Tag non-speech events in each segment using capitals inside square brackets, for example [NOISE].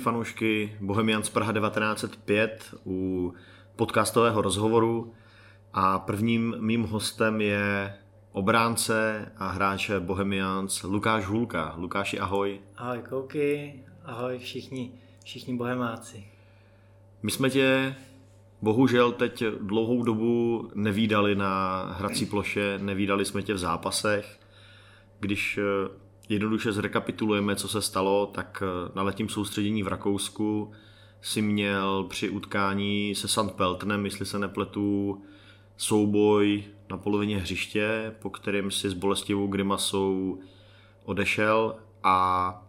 fanoušky Bohemians Praha 1905 u podcastového rozhovoru a prvním mým hostem je obránce a hráče Bohemians Lukáš Hulka. Lukáši, ahoj. Ahoj Kouky, ahoj všichni, všichni bohemáci. My jsme tě bohužel teď dlouhou dobu nevídali na hrací ploše, nevídali jsme tě v zápasech. Když eh, jednoduše zrekapitulujeme, co se stalo, tak eh, na letním soustředění v Rakousku si měl při utkání se St. Peltnem, jestli se nepletu, souboj na polovině hřiště, po kterém si s bolestivou grimasou odešel a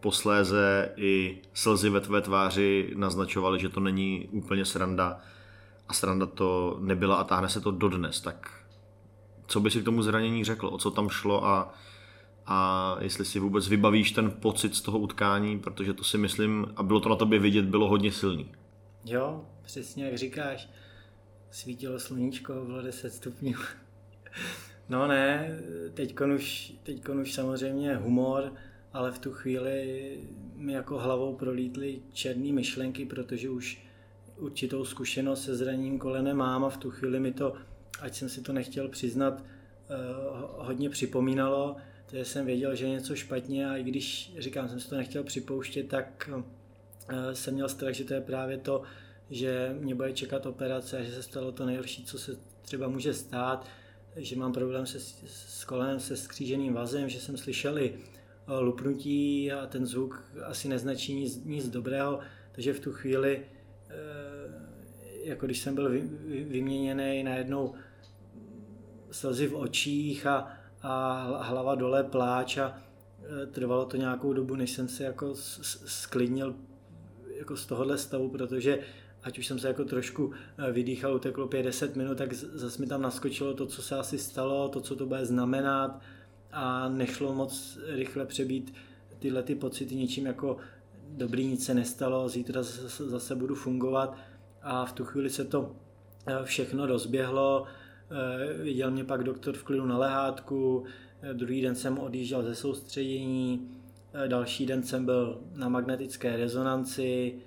posléze i slzy ve tvé tváři naznačovaly, že to není úplně sranda a sranda to nebyla a táhne se to dodnes. Tak co by si k tomu zranění řekl, o co tam šlo a, a jestli si vůbec vybavíš ten pocit z toho utkání, protože to si myslím, a bylo to na tobě vidět, bylo hodně silný. Jo, přesně jak říkáš, svítilo sluníčko, bylo 10 stupňů. [LAUGHS] no ne, teď už, teďkon už samozřejmě humor, ale v tu chvíli mi jako hlavou prolítly černé myšlenky, protože už určitou zkušenost se zraním kolene mám a v tu chvíli mi to, ať jsem si to nechtěl přiznat, eh, hodně připomínalo, takže jsem věděl, že je něco špatně a i když, říkám, jsem si to nechtěl připouštět, tak eh, jsem měl strach, že to je právě to, že mě bude čekat operace a že se stalo to nejhorší, co se třeba může stát, že mám problém se, s kolenem, se skříženým vazem, že jsem slyšel i eh, lupnutí a ten zvuk asi neznačí nic, nic dobrého, takže v tu chvíli, eh, jako když jsem byl vyměněný najednou slzy v očích a, a hlava dole pláč a eh, trvalo to nějakou dobu, než jsem se jako sklidnil jako z tohohle stavu, protože ať už jsem se jako trošku eh, vydýchal, uteklo 5-10 minut, tak zase mi tam naskočilo to, co se asi stalo, to, co to bude znamenat a nešlo moc rychle přebít tyhle ty pocity něčím jako dobrý, nic se nestalo, zítra zase, zase budu fungovat a v tu chvíli se to eh, všechno rozběhlo, viděl mě pak doktor v klidu na lehátku, druhý den jsem odjížděl ze soustředění, další den jsem byl na magnetické rezonanci,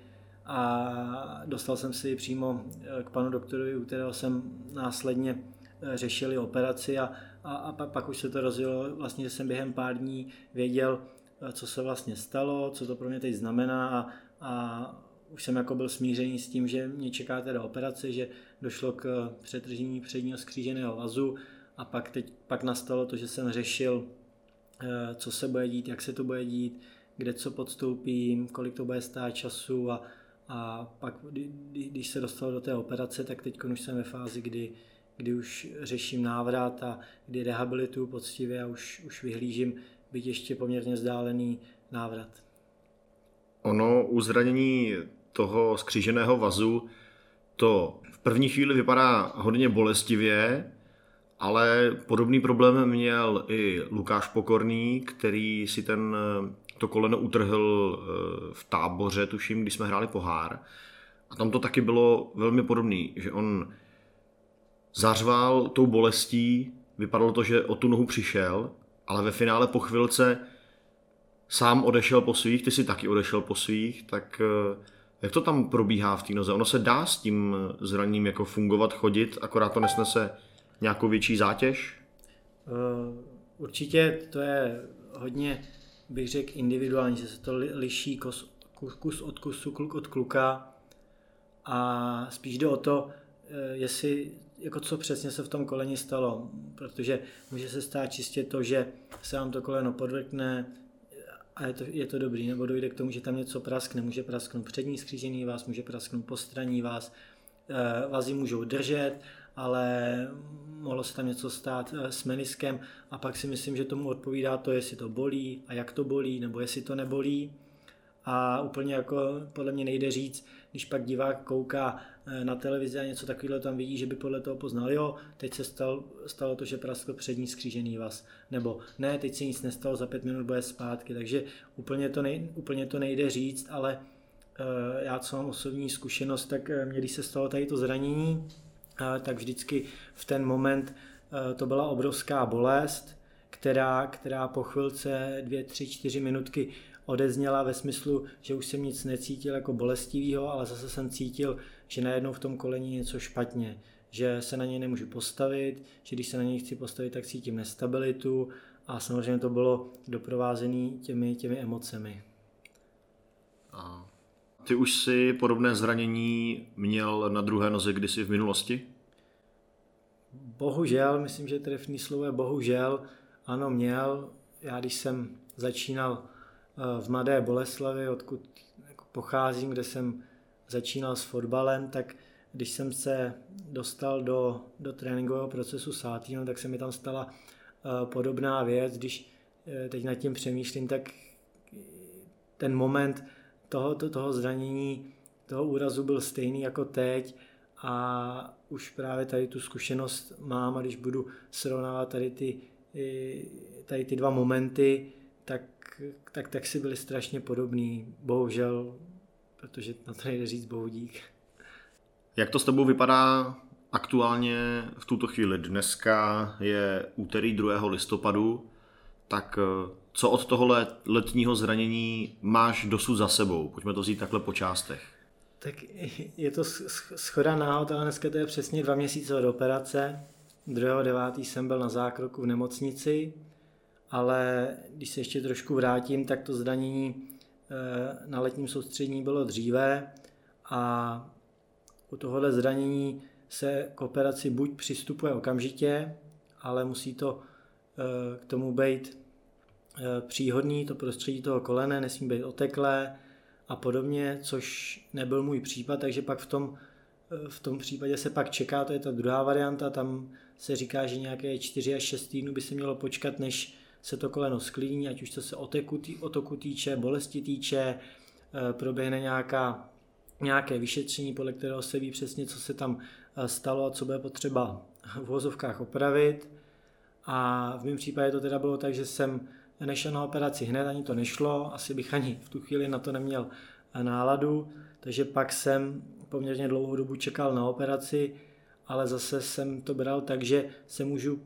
a dostal jsem si přímo eh, k panu doktorovi, u kterého jsem následně eh, řešili operaci a, a, a pak už se to rozjelo, vlastně, že jsem během pár dní věděl, eh, co se vlastně stalo, co to pro mě teď znamená a, a už jsem jako byl smířený s tím, že mě čeká teda operace, že došlo k přetržení předního skříženého vazu a pak, teď, pak nastalo to, že jsem řešil, co se bude dít, jak se to bude dít, kde co podstoupím, kolik to bude stát času a, a pak, když se dostal do té operace, tak teď už jsem ve fázi, kdy, kdy už řeším návrat a kdy rehabilituju poctivě a už, už vyhlížím být ještě poměrně vzdálený návrat. Ono u zranění toho skříženého vazu to první chvíli vypadá hodně bolestivě, ale podobný problém měl i Lukáš Pokorný, který si ten to koleno utrhl eh, v táboře, tuším, když jsme hráli pohár. A tam to taky bylo velmi podobné, že on zařval tou bolestí, vypadalo to, že o tu nohu přišel, ale ve finále po chvilce sám odešel po svých, ty si taky odešel po svých, tak eh, jak to tam probíhá v té noze? Ono se dá s tím zraním jako fungovat, chodit, akorát to nesnese nějakou větší zátěž? Uh, určitě to je hodně bych řekl individuálně, že se to liší kus, kus od kusu, kluk od kluka a spíš jde o to, eh, jestli, jako co přesně se v tom koleni stalo, protože může se stát čistě to, že se vám to koleno podvrkne a je to, je to dobrý, nebo dojde k tomu, že tam něco praskne, může prasknout přední skřížený vás, může prasknout postranní vás, eh, vazy můžou držet, ale mohlo se tam něco stát eh, s meniskem. A pak si myslím, že tomu odpovídá to, jestli to bolí a jak to bolí, nebo jestli to nebolí. A úplně jako podle mě nejde říct, když pak divák kouká na televizi a něco takového tam vidí, že by podle toho poznal, jo, teď se stalo, stalo to, že praskl přední skřížený vás, nebo ne, teď se nic nestalo, za pět minut bude zpátky, takže úplně to, nej, úplně to nejde říct, ale uh, já co mám osobní zkušenost, tak mě když se stalo tady to zranění, tak vždycky v ten moment eh, to byla obrovská bolest, která, která po chvilce dvě, tři, čtyři minutky odezněla ve smyslu, že už jsem nic necítil jako bolestivého, ale zase jsem cítil, že najednou v tom koleni je něco špatně, že se na něj nemůžu postavit, že když se na něj chci postavit, tak cítím nestabilitu a samozřejmě to bylo doprovázené těmi, těmi emocemi. A ty už si podobné zranění měl na druhé noze kdysi v minulosti? Bohužel, myslím, že trefný slovo je bohužel, ano měl. Já když jsem začínal eh, v Mladé Boleslavi, odkud jako pocházím, kde jsem začínal s fotbalem, tak když jsem se dostal do, do tréninkového procesu s Átinem, tak se mi tam stala uh, podobná věc. Když uh, teď nad tím přemýšlím, tak ten moment toho, to, toho zranění, toho úrazu byl stejný jako teď a už právě tady tu zkušenost mám a když budu srovnávat tady ty, tady ty dva momenty, tak, tak, tak si byly strašně podobný. Bohužel, protože na to nejde říct bohu dík. Jak to s tebou vypadá aktuálně v tuto chvíli? Dneska je úterý 2. listopadu, tak eh, co od toho letního zranění máš dosud za sebou? Pojďme to vzít takhle po částech. Tak je to schoda náhod, ale dneska to je přesně dva měsíce od operace. 2.9. jsem byl na zákroku v nemocnici, ale když se ještě trošku vrátím, tak to zranění na letním soustřední bylo dříve a u tohohle zranění se k operaci buď přistupuje okamžitě, ale musí to eh, k tomu být eh, příhodný, to prostředí toho kolene nesmí být oteklé a podobně, což nebyl můj případ, takže pak v tom, eh, v tom případě se pak čeká, to je ta druhá varianta, tam se říká, že nějaké 4 až 6 týdnů by se mělo počkat, než se to koleno sklíní, ať už to se oteku, otoku týče, bolesti týče, proběhne nějaká nějaké vyšetření, podle kterého se ví přesně, co se tam eh, stalo a co bude potřeba v vozovkách opravit. A v mém případě to teda bylo tak, že jsem nešel na operaci hned, ani to nešlo, asi bych ani v tu chvíli na to neměl eh, náladu, takže pak jsem poměrně dlouhou dobu čekal na operaci, ale zase jsem to bral tak, že se můžu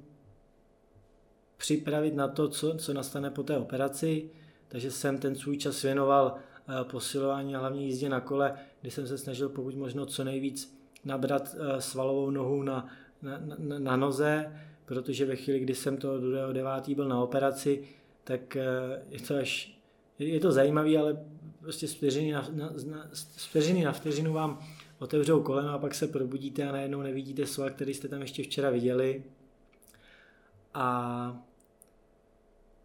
připravit na to, co, co nastane po té operaci, takže jsem ten svůj čas věnoval Eh, posilování a hlavně jízdě na kole, kdy jsem se snažil pokud možno co nejvíc nabrat eh, svalovou nohu na, na, na, na noze, protože ve chvíli, kdy jsem to do 9. byl na operaci, tak eh, je to až, je to zajímavé, ale prostě vteřiny na, na, na, na vteřinu vám otevřou koleno a pak se probudíte a najednou nevidíte sval, který jste tam ještě včera viděli. A,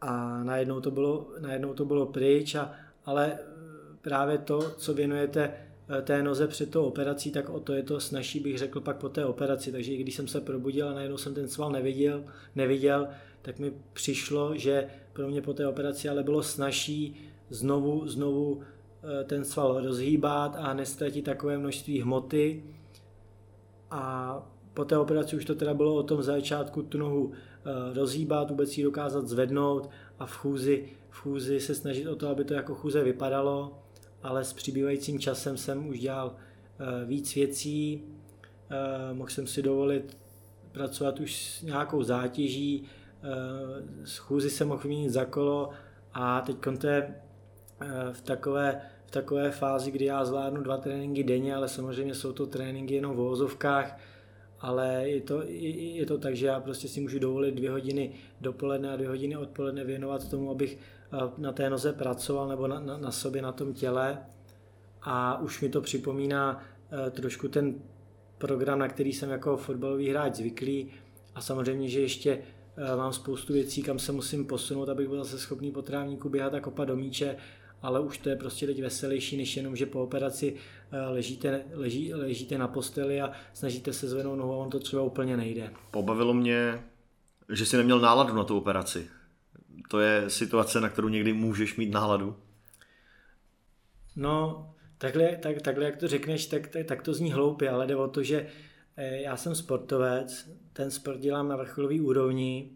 a najednou, to bylo, najednou to bylo pryč, a, ale právě to, co věnujete eh, té noze před tou operací, tak o to je to snažší, bych řekl, pak po té operaci. Takže když jsem se probudil a najednou jsem ten sval neviděl, neviděl tak mi přišlo, že pro mě po té operaci ale bylo snažší znovu, znovu eh, ten sval rozhýbat a nestratit takové množství hmoty. A po té operaci už to teda bylo o tom začátku tu nohu eh, rozhýbat, vůbec ji dokázat zvednout a v chůzi, v chůzi se snažit o to, aby to jako chůze vypadalo ale s přibývajícím časem jsem už dělal eh, víc věcí, eh, mohl jsem si dovolit pracovat už s nějakou zátěží, eh, schůzi jsem mohl vyměnit za kolo a teď to je v takové, v takové fázi, kdy já zvládnu dva tréninky denně, ale samozřejmě jsou to tréninky jenom v vozovkách, ale je to, je to tak, že já prostě si můžu dovolit dvě hodiny dopoledne a dvě hodiny odpoledne věnovat tomu, abych na té noze pracoval nebo na, na, na sobě, na tom těle. A už mi to připomíná eh, trošku ten program, na který jsem jako fotbalový hráč zvyklý. A samozřejmě, že ještě eh, mám spoustu věcí, kam se musím posunout, abych byl zase schopný po trávníku běhat a kopat do míče, ale už to je prostě teď veselější, než jenom, že po operaci eh, ležíte, leží, ležíte na posteli a snažíte se zvednout nohu a on to třeba úplně nejde. Pobavilo mě, že jsi neměl náladu na tu operaci to je situace, na kterou někdy můžeš mít náladu? No, takhle, tak, takhle jak to řekneš, tak, tak, tak to zní hloupě, ale jde o to, že eh, já jsem sportovec, ten sport dělám na vrcholový úrovni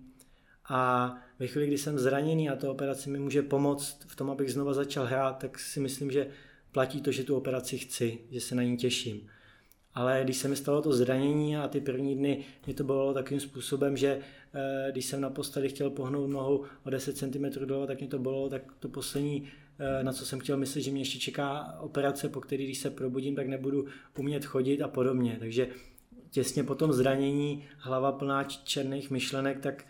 a ve chvíli, kdy jsem zraněný a ta operace mi může pomoct v tom, abych znova začal hrát, tak si myslím, že platí to, že tu operaci chci, že se na ní těším. ale když se mi stalo to zranění a ty první dny mě to bylo takovým způsobem, že eh, když jsem na posteli chtěl pohnout nohou o 10 cm dolů, tak mě to bylo, tak to poslední eh, na co jsem chtěl myslet, že mě ještě čeká operace, po který když se probudím, tak nebudu umět chodit a podobně. Takže těsně po tom zranění, hlava plná černých myšlenek, tak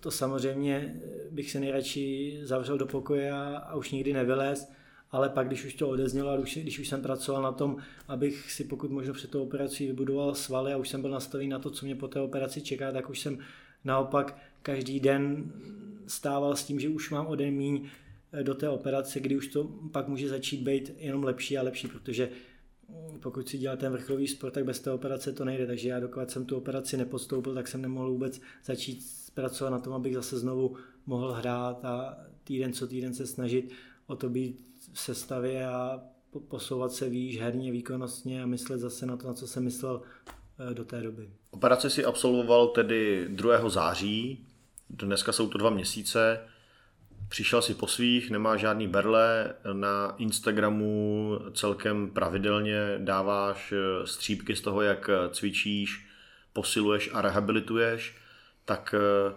to samozřejmě bych se nejradši zavřel do pokoje a, a už nikdy nevylez ale pak, když už to odeznělo a když, když už jsem pracoval na tom, abych si pokud možno před tou operací vybudoval svaly a už jsem byl nastavený na to, co mě po té operaci čeká, tak už jsem naopak každý den stával s tím, že už mám ode míň eh, do té operace, kdy už to pak může začít být jenom lepší a lepší, protože mm, pokud si dělá ten vrcholový sport, tak bez té operace to nejde. Takže já dokud jsem tu operaci nepodstoupil, tak jsem nemohl vůbec začít pracovat na tom, abych zase znovu mohl hrát a týden co týden se snažit o to být v sestavě a posouvat se výš herně, výkonnostně a myslet zase na to, na co jsem myslel eh, do té doby. Operaci si absolvoval tedy 2. září, dneska jsou to dva měsíce, přišel si po svých, nemá žádný berle, na Instagramu celkem pravidelně dáváš eh, střípky z toho, jak cvičíš, posiluješ a rehabilituješ, tak eh,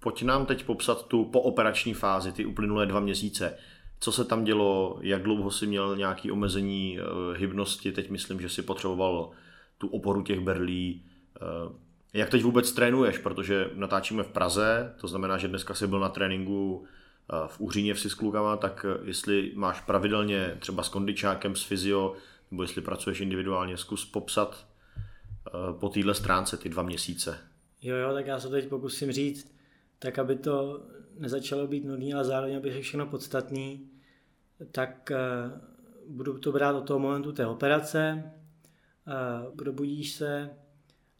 pojď nám teď popsat tu pooperační fázi, ty uplynulé dva měsíce co se tam dělo, jak dlouho si měl nějaké omezení uh, hybnosti, teď myslím, že si potřeboval tu oporu těch berlí. Uh, jak teď vůbec trénuješ, protože natáčíme v Praze, to znamená, že dneska jsi byl na tréninku v Úříně v klukama, tak jestli máš pravidelně třeba s kondičákem, s fyzio, nebo jestli pracuješ individuálně, zkus popsat po téhle stránce ty dva měsíce. Jo, jo, tak já se teď pokusím říct, tak aby to nezačalo být nudný, ale zároveň aby všechno podstatný, tak eh, budu to brát od toho momentu té operace, eh, probudíš se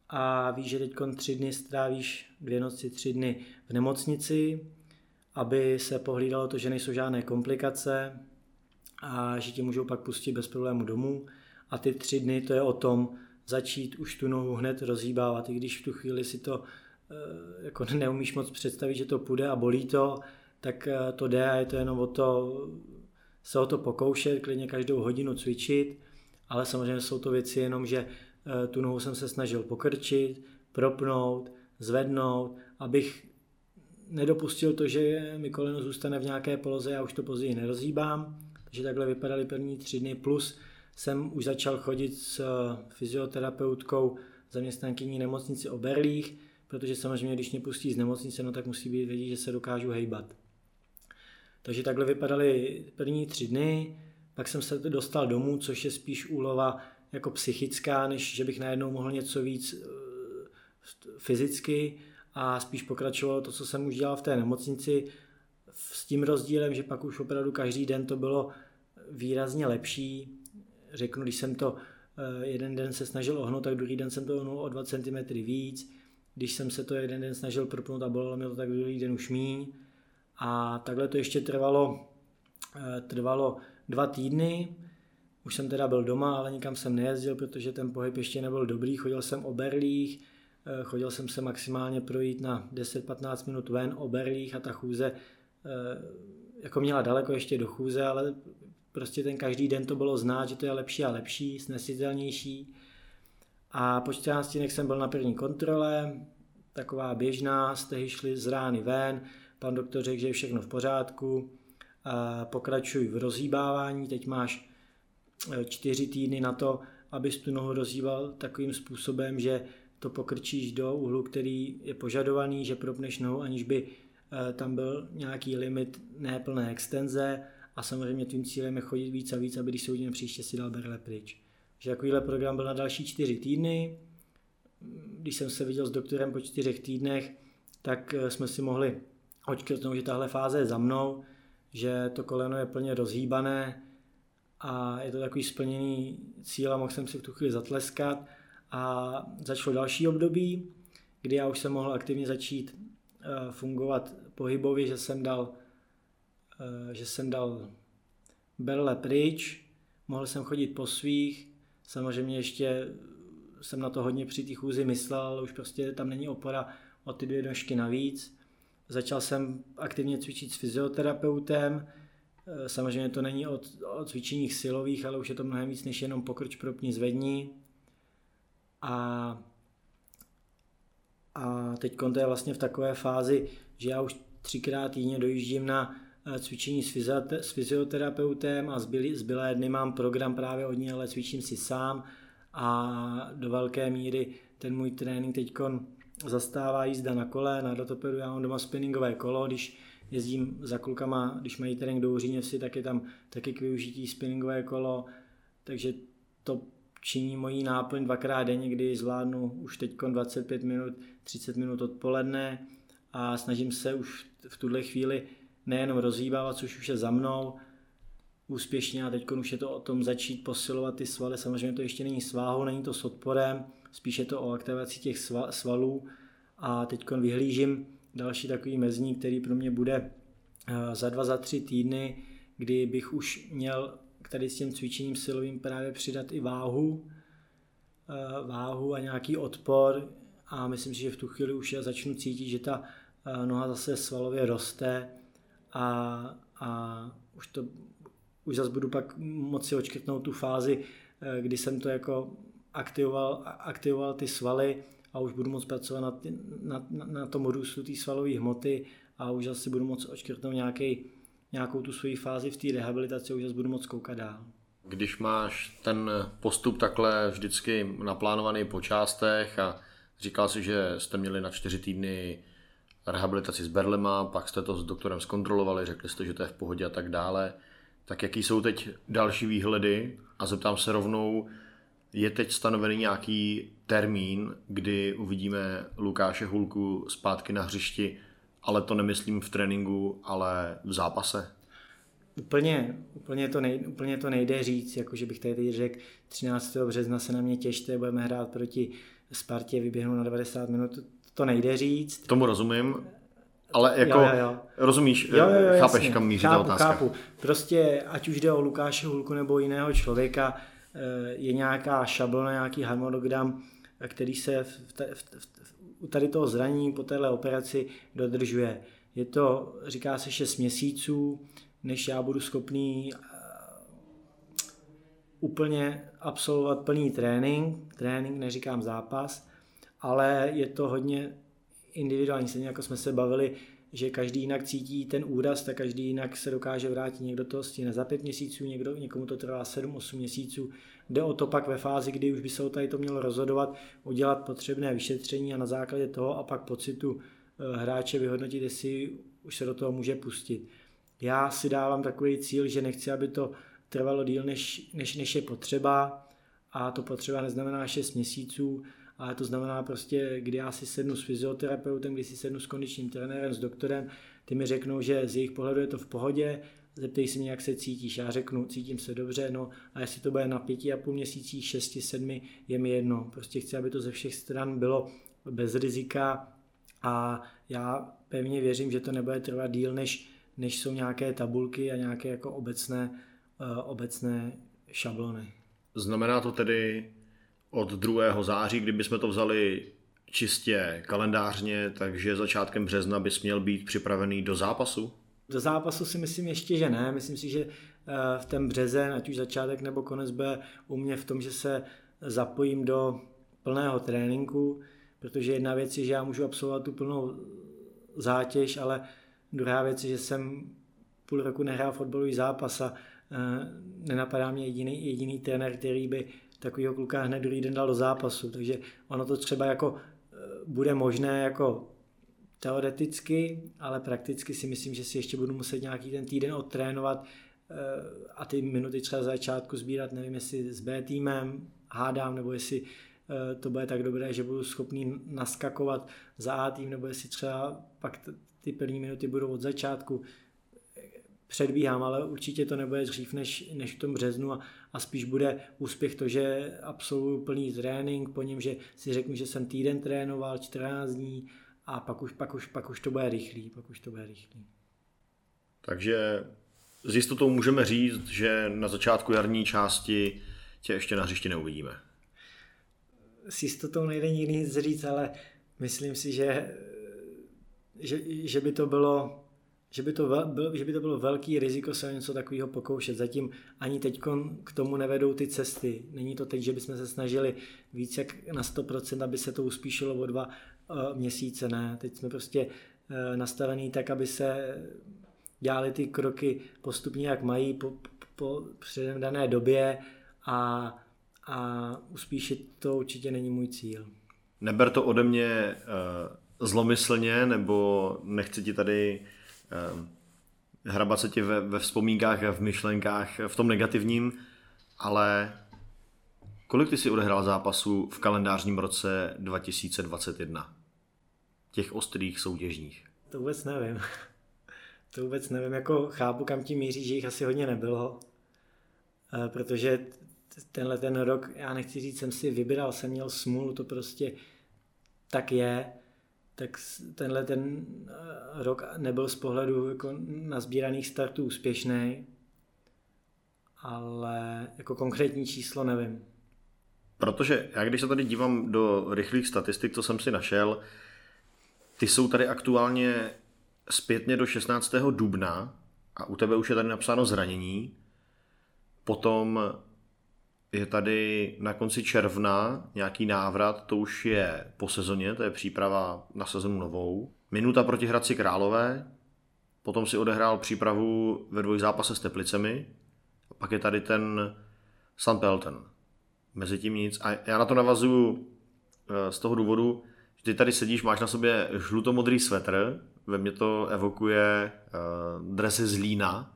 a víš, že teď tři dny strávíš dvě noci, tři dny v nemocnici, aby se pohlídalo to, že nejsou žádné komplikace a že ti můžou pak pustit bez problému domů. A ty tři dny to je o tom začít už tu nohu hned rozhýbávat, i když v tu chvíli si to Eh, jako [LAUGHS] neumíš moc představit, že to půjde a bolí to, tak eh, to jde a je to jenom o to se o to pokoušet, klidně každou hodinu cvičit, ale samozřejmě jsou to věci jenom, že eh, tu nohu jsem se snažil pokrčit, propnout, zvednout, abych nedopustil to, že mi koleno zůstane v nějaké poloze, já už to později nerozhýbám, takže takhle vypadaly první tři dny, plus jsem už začal chodit s fyzioterapeutkou zaměstnankyní nemocnici o Berlích, protože samozřejmě, když mě pustí z nemocnice, no tak musí být vědět, že se dokážu hejbat. Takže takhle vypadaly první tři dny, pak jsem se dostal domů, což je spíš úlova jako psychická, než že bych najednou mohl něco víc eh, fyzicky a spíš pokračovalo to, co jsem už dělal v té nemocnici, s tím rozdílem, že pak už opravdu každý den to bylo výrazně lepší. Řeknu, když jsem to eh, jeden den se snažil ohnout, tak druhý den jsem to ohnul o 2 cm víc když jsem se to jeden den snažil propnout a bolelo mě to tak druhý den už míň. A takhle to ještě trvalo, eh, trvalo dva týdny. Už jsem teda byl doma, ale nikam jsem nejezdil, protože ten pohyb ještě nebyl dobrý. Chodil jsem o berlích, eh, chodil jsem se maximálně projít na 10-15 minut ven o berlích a ta chůze jako měla daleko ještě do chůze, ale prostě ten každý den to bylo znát, že to je lepší a lepší, snesitelnější. A po 14 dnech jsem byl na první kontrole, taková běžná, stehy šly z rány ven, pan doktor řekl, že je všechno v pořádku, pokračuj v rozhýbávání, teď máš e, čtyři týdny na to, abys tu nohu rozhýbal takovým způsobem, že to pokrčíš do úhlu, který je požadovaný, že propneš nohu, aniž by e, tam byl nějaký limit neplné extenze a samozřejmě tvým cílem je chodit víc a víc, aby když se uvidíme příště si dal berle pryč že takovýhle program byl na další čtyři týdny. Když jsem se viděl s doktorem po čtyřech týdnech, tak eh, jsme si mohli očkrtnout, že tahle fáze je za mnou, že to koleno je plně rozhýbané a je to takový splněný cíl a mohl jsem si v tu chvíli zatleskat a začalo další období, kdy já už jsem mohl aktivně začít eh, fungovat pohybově, že jsem dal, že jsem dal berle pryč, mohl jsem chodit po svých, Samozřejmě ještě jsem na to hodně při té chůzi myslel, už prostě tam není opora o ty dvě nožky navíc. Začal jsem aktivně cvičit s fyzioterapeutem, samozřejmě to není o, cvičeních silových, ale už je to mnohem víc než jenom pokrč propni zvední. A, a teď to je vlastně v takové fázi, že já už třikrát týdně dojíždím na eh, cvičení s fyzioterapeutem a zbylé, dny mám program právě od něj, ale cvičím si sám a do velké míry ten můj trénink teď zastává jízda na kole, na rotopedu já mám doma spinningové kolo, když jezdím za klukama, když mají trénink do Uříněvsi, tak je tam taky k využití spinningové kolo, takže to činí mojí náplň dvakrát denně, kdy zvládnu už teď 25 minut, 30 minut odpoledne a snažím se už v tuhle chvíli nejenom rozhýbávat, což už je za mnou, úspěšně a teď už je to o tom začít posilovat ty svaly. Samozřejmě to ještě není sváhou, není to s odporem, spíše to o aktivaci těch svalů. A teď vyhlížím další takový mezník, který pro mě bude eh, za dva, za tři týdny, kdy bych už měl tady s tím cvičením silovým právě přidat i váhu, eh, váhu a nějaký odpor. A myslím si, že v tu chvíli už já začnu cítit, že ta eh, noha zase svalově roste a, a už to už zase budu pak moci očkrtnout tu fázi, kdy jsem to jako aktivoval, aktivoval ty svaly a už budu moct pracovat na, na, na, na tom růstu té svalové hmoty a už asi budu moct očkrtnout nějaký, nějakou tu svoji fázi v té rehabilitaci a už zase budu moct koukat dál. Když máš ten postup takhle vždycky naplánovaný po částech a říkal si, že jste měli na čtyři týdny rehabilitaci s berlema, pak jste to s doktorem zkontrolovali, řekli jste, že to je v pohodě a tak dále, tak jaký jsou teď další výhledy a zeptám se rovnou, je teď stanovený nějaký termín, kdy uvidíme Lukáše Hulku zpátky na hřišti, ale to nemyslím v tréninku, ale v zápase? Úplně, úplně, to nejde, úplně to nejde říct, jako že bych tady řekl, 13. března se na mě těšte, budeme hrát proti Spartě, vyběhnu na 90 minut, to nejde říct. Tomu rozumím, ale jako, jo, jo, jo. rozumíš, jo, jo, jo, chápeš, jasně. kam míří chápu, ta otázka. Chápu. Prostě, ať už jde o Lukáše Hulku nebo jiného člověka, Eh, je nějaká šablona, nějaký harmonogram, který se v, v, v, u tady toho zranění po téhle operaci dodržuje. Je to, říká se 6 měsíců, než já budu schopný eh, úplně absolvovat plný trénink, trénink neříkám zápas, ale je to hodně individuální, stejně jako jsme se bavili že každý jinak cítí ten úraz, tak každý jinak se dokáže vrátit. Někdo to stihne za pět měsíců, někdo, někomu to trvá 7-8 měsíců. Jde o to pak ve fázi, kdy už by se o tady to mělo rozhodovat, udělat potřebné vyšetření a na základě toho a pak pocitu eh, hráče vyhodnotit, jestli už se do toho může pustit. Já si dávám takový cíl, že nechci, aby to trvalo díl, než, než, než je potřeba a to potřeba neznamená 6 měsíců, ale to znamená prostě, kdy já si sednu s fyzioterapeutem, kdy si sednu s kondičním trenérem, s doktorem, ty mi řeknou, že z jejich pohledu je to v pohodě, zeptej se mě, jak se cítíš. Já řeknu, cítím se dobře, no a jestli to bude na pěti a půl měsících, šesti, sedmi, je mi jedno. Prostě chci, aby to ze všech stran bylo bez rizika a já pevně věřím, že to nebude trvat díl, než, než jsou nějaké tabulky a nějaké jako obecné, uh, obecné šablony. Znamená to tedy, od 2. září, kdyby jsme to vzali čistě kalendářně, takže začátkem března bys měl být připravený do zápasu? Do zápasu si myslím ještě, že ne. Myslím si, že eh, v ten březen, ať už začátek nebo konec, bude u mě v tom, že se zapojím do plného tréninku, protože jedna věc je, že já můžu absolvovat tu plnou zátěž, ale druhá věc je, že jsem půl roku nehrál fotbalový zápas a eh, nenapadá mě jediný, jediný trenér, který by takového kluka hned druhý den dal do zápasu, takže ono to třeba jako eh, bude možné jako teoreticky, ale prakticky si myslím, že si ještě budu muset nějaký ten týden odtrénovat eh, a ty minuty třeba za začátku sbírat, nevím jestli s B týmem, hádám, nebo jestli eh, to bude tak dobré, že budu schopný naskakovat za A tým, nebo jestli třeba pak ty první minuty budou od začátku. Předbíhám, ale určitě to nebude dřív než, než v tom březnu a, a spíš bude úspěch to, že absolvuju plný trénink, po něm, že si řeknu, že jsem týden trénoval, 14 dní a pak už, pak už, pak už to bude rychlý, pak už to bude rychlý. Takže s jistotou můžeme říct, že na začátku jarní části tě ještě na hřišti neuvidíme. S jistotou nejde nikdy nic říct, ale myslím si, že, že, že by to bylo že by, to byl, že by to bylo velký riziko se něco takového pokoušet. Zatím ani teď k tomu nevedou ty cesty. Není to teď, že bychom se snažili víc jak na 100%, aby se to uspíšilo o dva uh, měsíce. Ne, teď jsme prostě uh, nastavený tak, aby se dělali ty kroky postupně, jak mají po, po předem dané době a, a uspíšit to určitě není můj cíl. Neber to ode mě uh, zlomyslně, nebo nechci ti tady hrabat se ti ve, ve vzpomínkách, v myšlenkách, v tom negativním, ale kolik ty si odehrál zápasů v kalendářním roce 2021? Těch ostrých soutěžních. To vůbec nevím. [LAUGHS] To vůbec nevím, jako chápu, kam tím míří, že jich asi hodně nebylo, eh, protože tenhle ten rok, já nechci říct, jsem si vybral, jsem měl smůlu, to prostě tak je, tak tenhle ten eh, rok nebyl z pohledu jako nazbíraných startů úspěšný, ale jako konkrétní číslo nevím. Protože já když se tady dívám do rychlých statistik, co jsem si našel, ty jsou tady aktuálně zpětně do 16. dubna a u tebe už je tady napsáno zranění. Potom je tady na konci června nějaký návrat, to už je po sezóně, to je příprava na sezonu novou. Minuta proti Hradci Králové, potom si odehrál přípravu ve dvoj zápase s Teplicemi, a pak je tady ten San Pelten. Mezi nic. A já na to navazuju eh, z toho důvodu, že ty tady sedíš, máš na sobě žlutomodrý svetr, ve mně to evokuje uh, dresy z Lína.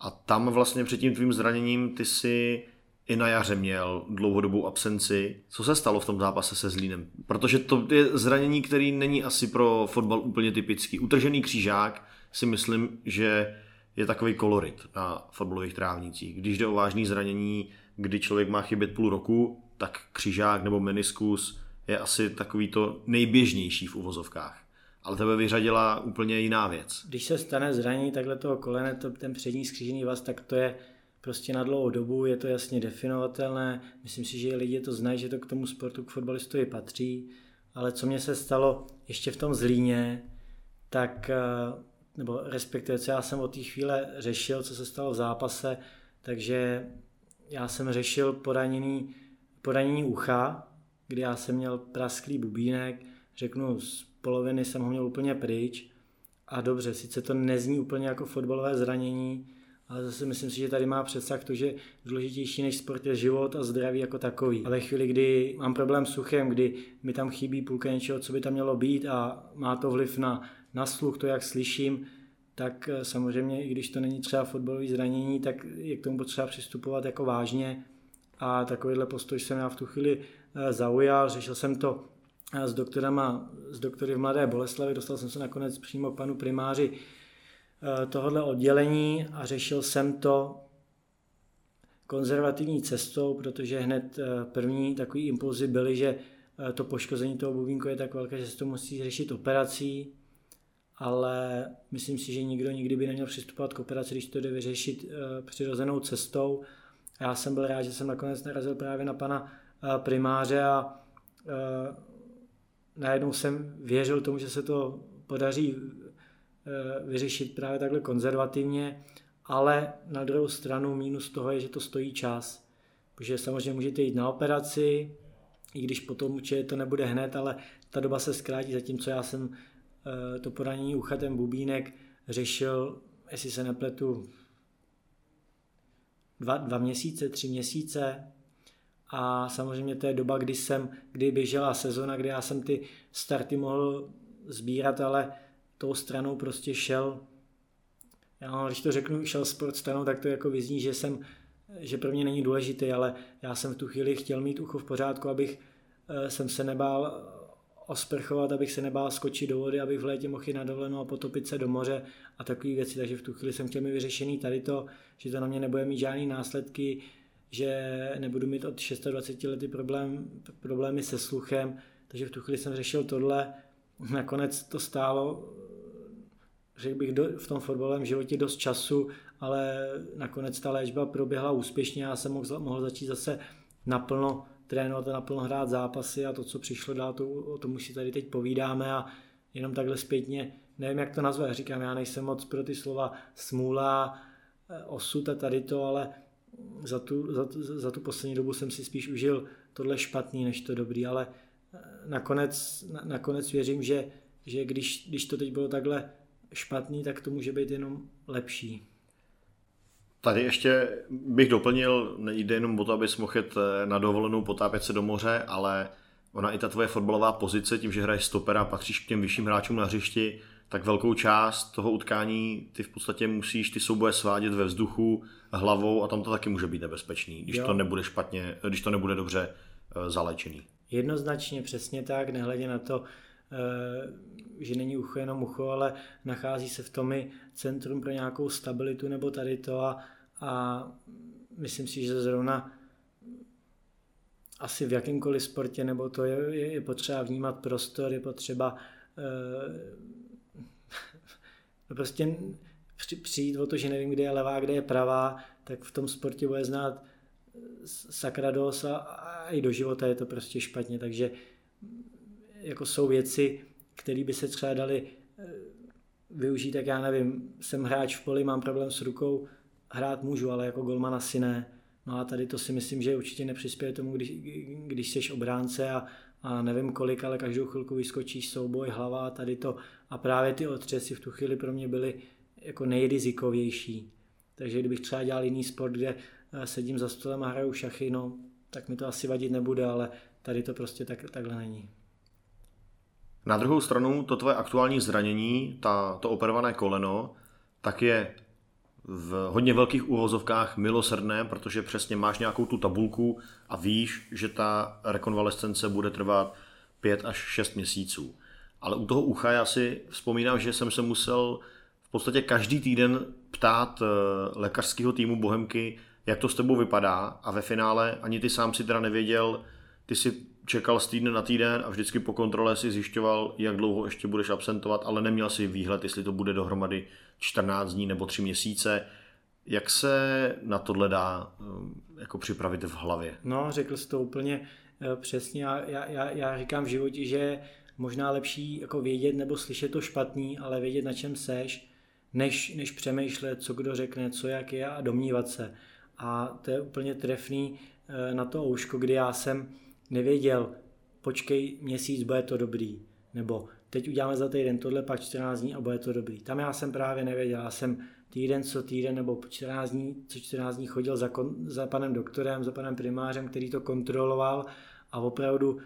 A tam vlastně před tím tvým zraněním ty si i na jaře měl dlouhodobou absenci. Co se stalo v tom zápase se Zlínem? Protože to je zranění, který není asi pro fotbal úplně typický. Utržený křížák si myslím, že je takový kolorit na fotbalových trávnicích. Když jde o vážné zranění, kdy člověk má chybět půl roku, tak křížák nebo meniskus je asi takový to nejběžnější v uvozovkách ale tebe vyřadila úplně jiná věc. Když se stane zranění takhle toho kolene, to, ten přední skřížený vaz, tak to je prostě na dlouhou dobu, je to jasně definovatelné. Myslím si, že lidi to znají, že to k tomu sportu, k fotbalistovi patří. Ale co mě se stalo ještě v tom Zlíně, tak, eh, nebo respektive, co já jsem od té chvíle řešil, co se stalo v zápase, takže já jsem řešil poranění, poranění ucha, kdy já jsem měl prasklý bubínek, řeknu poloviny jsem ho měl úplně pryč. A dobře, sice to nezní úplně jako fotbalové zranění, ale zase myslím si, že tady má přesah to, že důležitější než sport je život a zdraví jako takový. A ve chvíli, kdy mám problém s uchem, kdy mi tam chybí půlka něčeho, co by tam mělo být a má to vliv na, na sluch, to, jak slyším, tak eh, samozřejmě, i když to není třeba fotbalové zranění, tak je k tomu potřeba přistupovat jako vážně. A takovýhle postoj jsem já v tu chvíli eh, zaujal, řešil jsem to s doktorama, s doktory v Mladé Boleslavi, dostal jsem se nakonec přímo k panu primáři eh, tohohle oddělení a řešil jsem to konzervativní cestou, protože hned eh, první takový impulzy byly, že eh, to poškození toho bubínku je tak velké, že se to musí řešit operací, ale myslím si, že nikdo nikdy by neměl přistupovat k operaci, když to jde vyřešit přirozenou cestou. Já jsem byl rád, že jsem nakonec narazil právě na pana primáře a najednou jsem věřil tomu, že se to podaří eh, vyřešit právě takhle konzervativně, ale na druhou stranu mínus toho je, že to stojí čas. Protože samozřejmě můžete jít na operaci, i když potom určitě to nebude hned, ale ta doba se zkrátí, zatímco já jsem eh, to poranění uchatem bubínek řešil, jestli se nepletu, dva, dva měsíce, tři měsíce, a samozřejmě to je doba, kdy jsem, kdy běžela sezona, kdy já jsem ty starty mohl sbírat, ale tou stranou prostě šel, já, když to řeknu, šel sport stranou, tak to jako vyzní, že jsem, že pro mě není důležitý, ale já jsem v tu chvíli chtěl mít ucho v pořádku, abych eh, jsem se nebál osprchovat, abych se nebál skočit do vody, abych v létě mohl jít na dovolenou a potopit se do moře a takové věci. Takže v tu chvíli jsem chtěl mít vyřešený tady to, že to na mě nebude mít žádný následky, že nebudu mít od 26 lety problém, problémy se sluchem, takže v tu chvíli jsem řešil tohle. Nakonec to stálo, řekl bych, do, v tom fotbalovém životě dost času, ale nakonec ta léčba proběhla úspěšně a já jsem mohl, mohl začít zase naplno trénovat a naplno hrát zápasy a to, co přišlo dál, to, o tom už si tady teď povídáme a jenom takhle zpětně nevím, jak to nazvat, říkám, já nejsem moc pro ty slova smůla, osud a tady to, ale za tu, za, za tu poslední dobu jsem si spíš užil tohle špatný, než to dobrý, ale nakonec, na, nakonec věřím, že, že když, když to teď bylo takhle špatný, tak to může být jenom lepší. Tady ještě bych doplnil, nejde jenom o to, abys mohl jet eh, na dovolenou potápět se do moře, ale ona i ta tvoje fotbalová pozice, tím, že hraješ stopera, patříš k těm vyšším hráčům na hřišti, tak velkou část toho utkání ty v podstatě musíš ty souboje svádět ve vzduchu hlavou a tam to taky může být nebezpečný, když jo. to nebude špatně, když to nebude dobře eh, zalečený. Jednoznačně přesně tak, nehledě na to, eh, že není ucho jenom ucho, ale nachází se v tom i centrum pro nějakou stabilitu nebo tady to a, a myslím si, že zrovna asi v jakýmkoliv sportě, nebo to je, je, je potřeba vnímat prostor, je potřeba e, [LAUGHS] prostě přijít o to, že nevím, kde je levá, kde je pravá, tak v tom sportě bude znát sakra dos a, i do života je to prostě špatně, takže jako jsou věci, které by se třeba dali eh, využít, tak já nevím, jsem hráč v poli, mám problém s rukou, hrát můžu, ale jako golman asi ne. No a tady to si myslím, že určitě nepřispěje tomu, když, když jsi obránce a, a nevím kolik, ale každou chvilku vyskočíš souboj, hlava a tady to. A právě ty otřesy v tu chvíli pro mě byly jako nejrizikovější. Takže kdybych třeba dělal jiný sport, kde sedím za stolem a hraju šachy, no, tak mi to asi vadit nebude, ale tady to prostě tak, takhle není. Na druhou stranu to tvoje aktuální zranění, ta, to operované koleno, tak je v hodně velkých úvozovkách milosrdné, protože přesně máš nějakou tu tabulku a víš, že ta rekonvalescence bude trvat 5 až 6 měsíců. Ale u toho ucha já si vzpomínám, že jsem se musel v podstatě každý týden ptát eh, lékařského týmu Bohemky, jak to s tebou vypadá a ve finále ani ty sám si teda nevěděl, ty si čekal z týdne na týden a vždycky po kontrole si zjišťoval, jak dlouho ještě budeš absentovat, ale neměl si výhled, jestli to bude dohromady 14 dní nebo 3 měsíce. Jak se na tohle dá eh, jako připravit v hlavě? No, řekl jsi to úplně eh, přesně. Já, já, já říkám v životě, že možná lepší jako vědět nebo slyšet to špatný, ale vědět, na čem seš, než, než přemýšlet, co kdo řekne, co jak je a domnívat se. A to je úplně trefný eh, na to ouško, kdy já jsem nevěděl, počkej měsíc, bude to dobrý, nebo teď uděláme za týden tohle, pak 14 dní a bude to dobrý. Tam já jsem právě nevěděl, já jsem týden co týden nebo 14 dní, co 14 dní chodil za, kon, za panem doktorem, za panem primářem, který to kontroloval a opravdu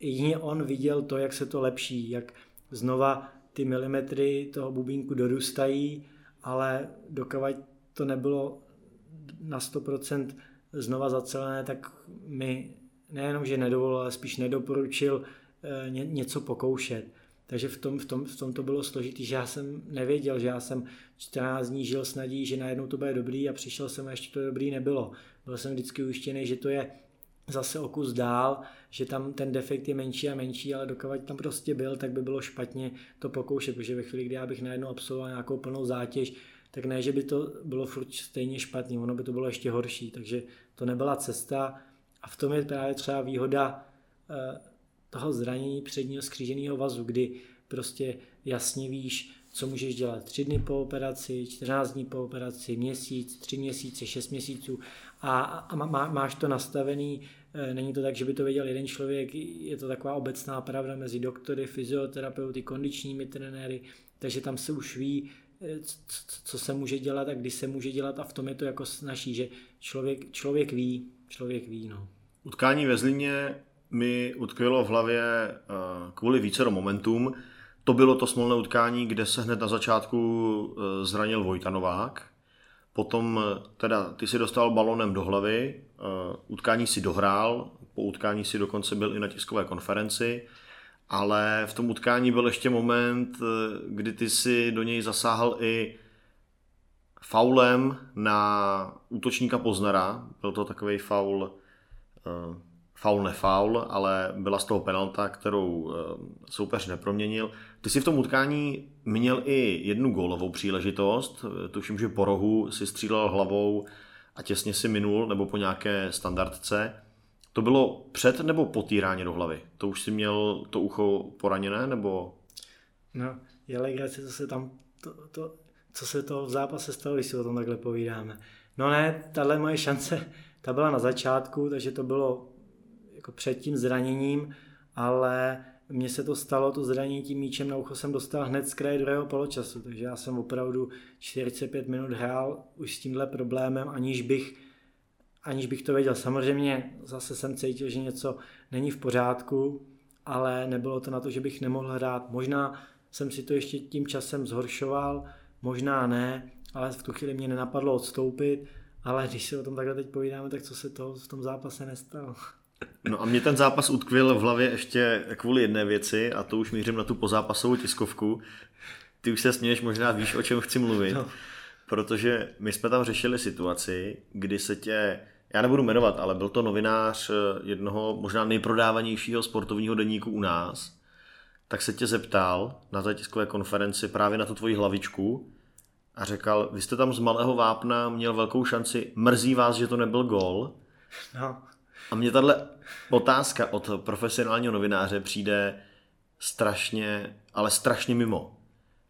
jedině on viděl to, jak se to lepší, jak znova ty milimetry toho bubínku dorůstají, ale dokavať to nebylo na 100% znova zacelené, tak mi nejenom, že nedovolil, ale spíš nedoporučil eh, něco pokoušet. Takže v tom, v, tom, v tom to bylo složitý, že já jsem nevěděl, že já jsem 14 dní žil s nadějí, že najednou to bude dobrý a přišel jsem a ještě to dobrý nebylo. Byl jsem vždycky ujištěný, že to je zase o kus dál, že tam ten defekt je menší a menší, ale dokud tam prostě byl, tak by bylo špatně to pokoušet, protože ve chvíli, kdy já bych najednou absolvoval nějakou plnou zátěž, tak ne, že by to bylo furt stejně špatný, ono by to bylo ještě horší, takže to nebyla cesta. A v tom je právě třeba výhoda eh, toho zranění předního skříženého vazu, kdy prostě jasně víš, co můžeš dělat. Tři dny po operaci, 14 dní po operaci, měsíc, tři měsíce, šest měsíců. A, a má, máš to nastavený, eh, není to tak, že by to věděl jeden člověk, je to taková obecná pravda mezi doktory, fyzioterapeuty, kondičními trenéry, takže tam se už ví, co se může dělat a kdy se může dělat a v tom je to jako snaží, že člověk, člověk ví, člověk ví. No. Utkání ve Zlíně mi utkvělo v hlavě eh, kvůli více momentům. To bylo to smolné utkání, kde se hned na začátku eh, zranil Vojta Novák. Potom eh, teda ty si dostal balonem do hlavy, utkání si dohrál, po utkání si dokonce byl i na tiskové konferenci, ale v tom utkání byl ještě moment, kdy ty si do něj zasáhl i faulem na útočníka Poznara. Byl to takový faul Eh, faul nefaul, ale byla z toho penalta, kterou eh, soupeř neproměnil. Ty si v tom utkání měl i jednu gólovou příležitost, eh, tuším, že po rohu si střílel hlavou a těsně si minul, nebo po nějaké standardce. To bylo před nebo po do hlavy? To už si měl to ucho poraněné, nebo? No, je legrace, co se tam, to, to, co se to v zápase stalo, když si o tom takhle povídáme. No ne, tahle moje šance, ta byla na začátku, takže to bylo jako před tím zraněním, ale mně se to stalo, to zranění tím míčem na ucho jsem dostal hned z kraje druhého poločasu, takže já jsem opravdu 45 minut hrál už s tímhle problémem, aniž bych, aniž bych to věděl. Samozřejmě zase jsem cítil, že něco není v pořádku, ale nebylo to na to, že bych nemohl hrát. Možná jsem si to ještě tím časem zhoršoval, možná ne, ale v tu chvíli mě nenapadlo odstoupit, ale když si o tom takhle teď povídáme, tak co se to v tom zápase nestalo. No a mě ten zápas utkvil v hlavě ještě kvůli jedné věci a to už mířím na tu pozápasovou tiskovku. Ty už se směješ, možná víš, o čem chci mluvit. No. Protože my jsme tam řešili situaci, kdy se tě, já nebudu jmenovat, ale byl to novinář jednoho možná nejprodávanějšího sportovního deníku u nás, tak se tě zeptal na té tiskové konferenci právě na tu tvoji hlavičku a řekl, vy jste tam z malého vápna měl velkou šanci, mrzí vás, že to nebyl gol. No. A mě tahle otázka od profesionálního novináře přijde strašně, ale strašně mimo.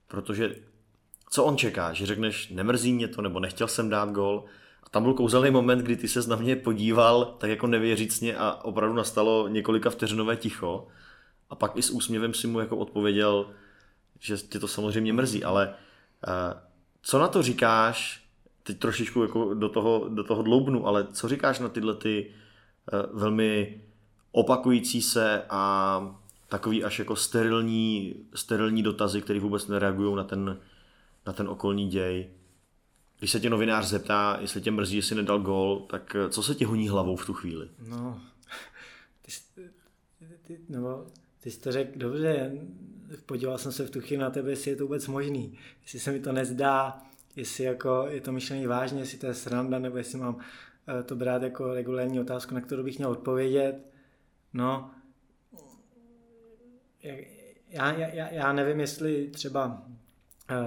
Protože co on čeká? Že řekneš, nemrzí mě to, nebo nechtěl jsem dát gol. A tam byl kouzelný moment, kdy ty se na mě podíval tak jako nevěřícně a opravdu nastalo několika vteřinové ticho. A pak i s úsměvem si mu jako odpověděl, že tě to samozřejmě mrzí, ale uh, co na to říkáš, teď trošičku jako do toho, do toho dloubnu, ale co říkáš na tyhle ty Eh, velmi opakující se a takový až jako sterilní, sterilní dotazy, které vůbec nereagují na ten, na ten okolní děj. Když se tě novinář zeptá, jestli tě mrzí, jestli nedal gol, tak eh, co se ti honí hlavou v tu chvíli? No, [LAUGHS] ty, ty, nebo, ty jsi to řekl dobře, podíval jsem se v tu chvíli na tebe, jestli je to vůbec možný, jestli se mi to nezdá, jestli jako je to myšlený vážně, jestli to je sranda, nebo jestli mám Eh, to brát jako regulární otázku, na kterou bych měl odpovědět. No, já, já, já nevím, jestli třeba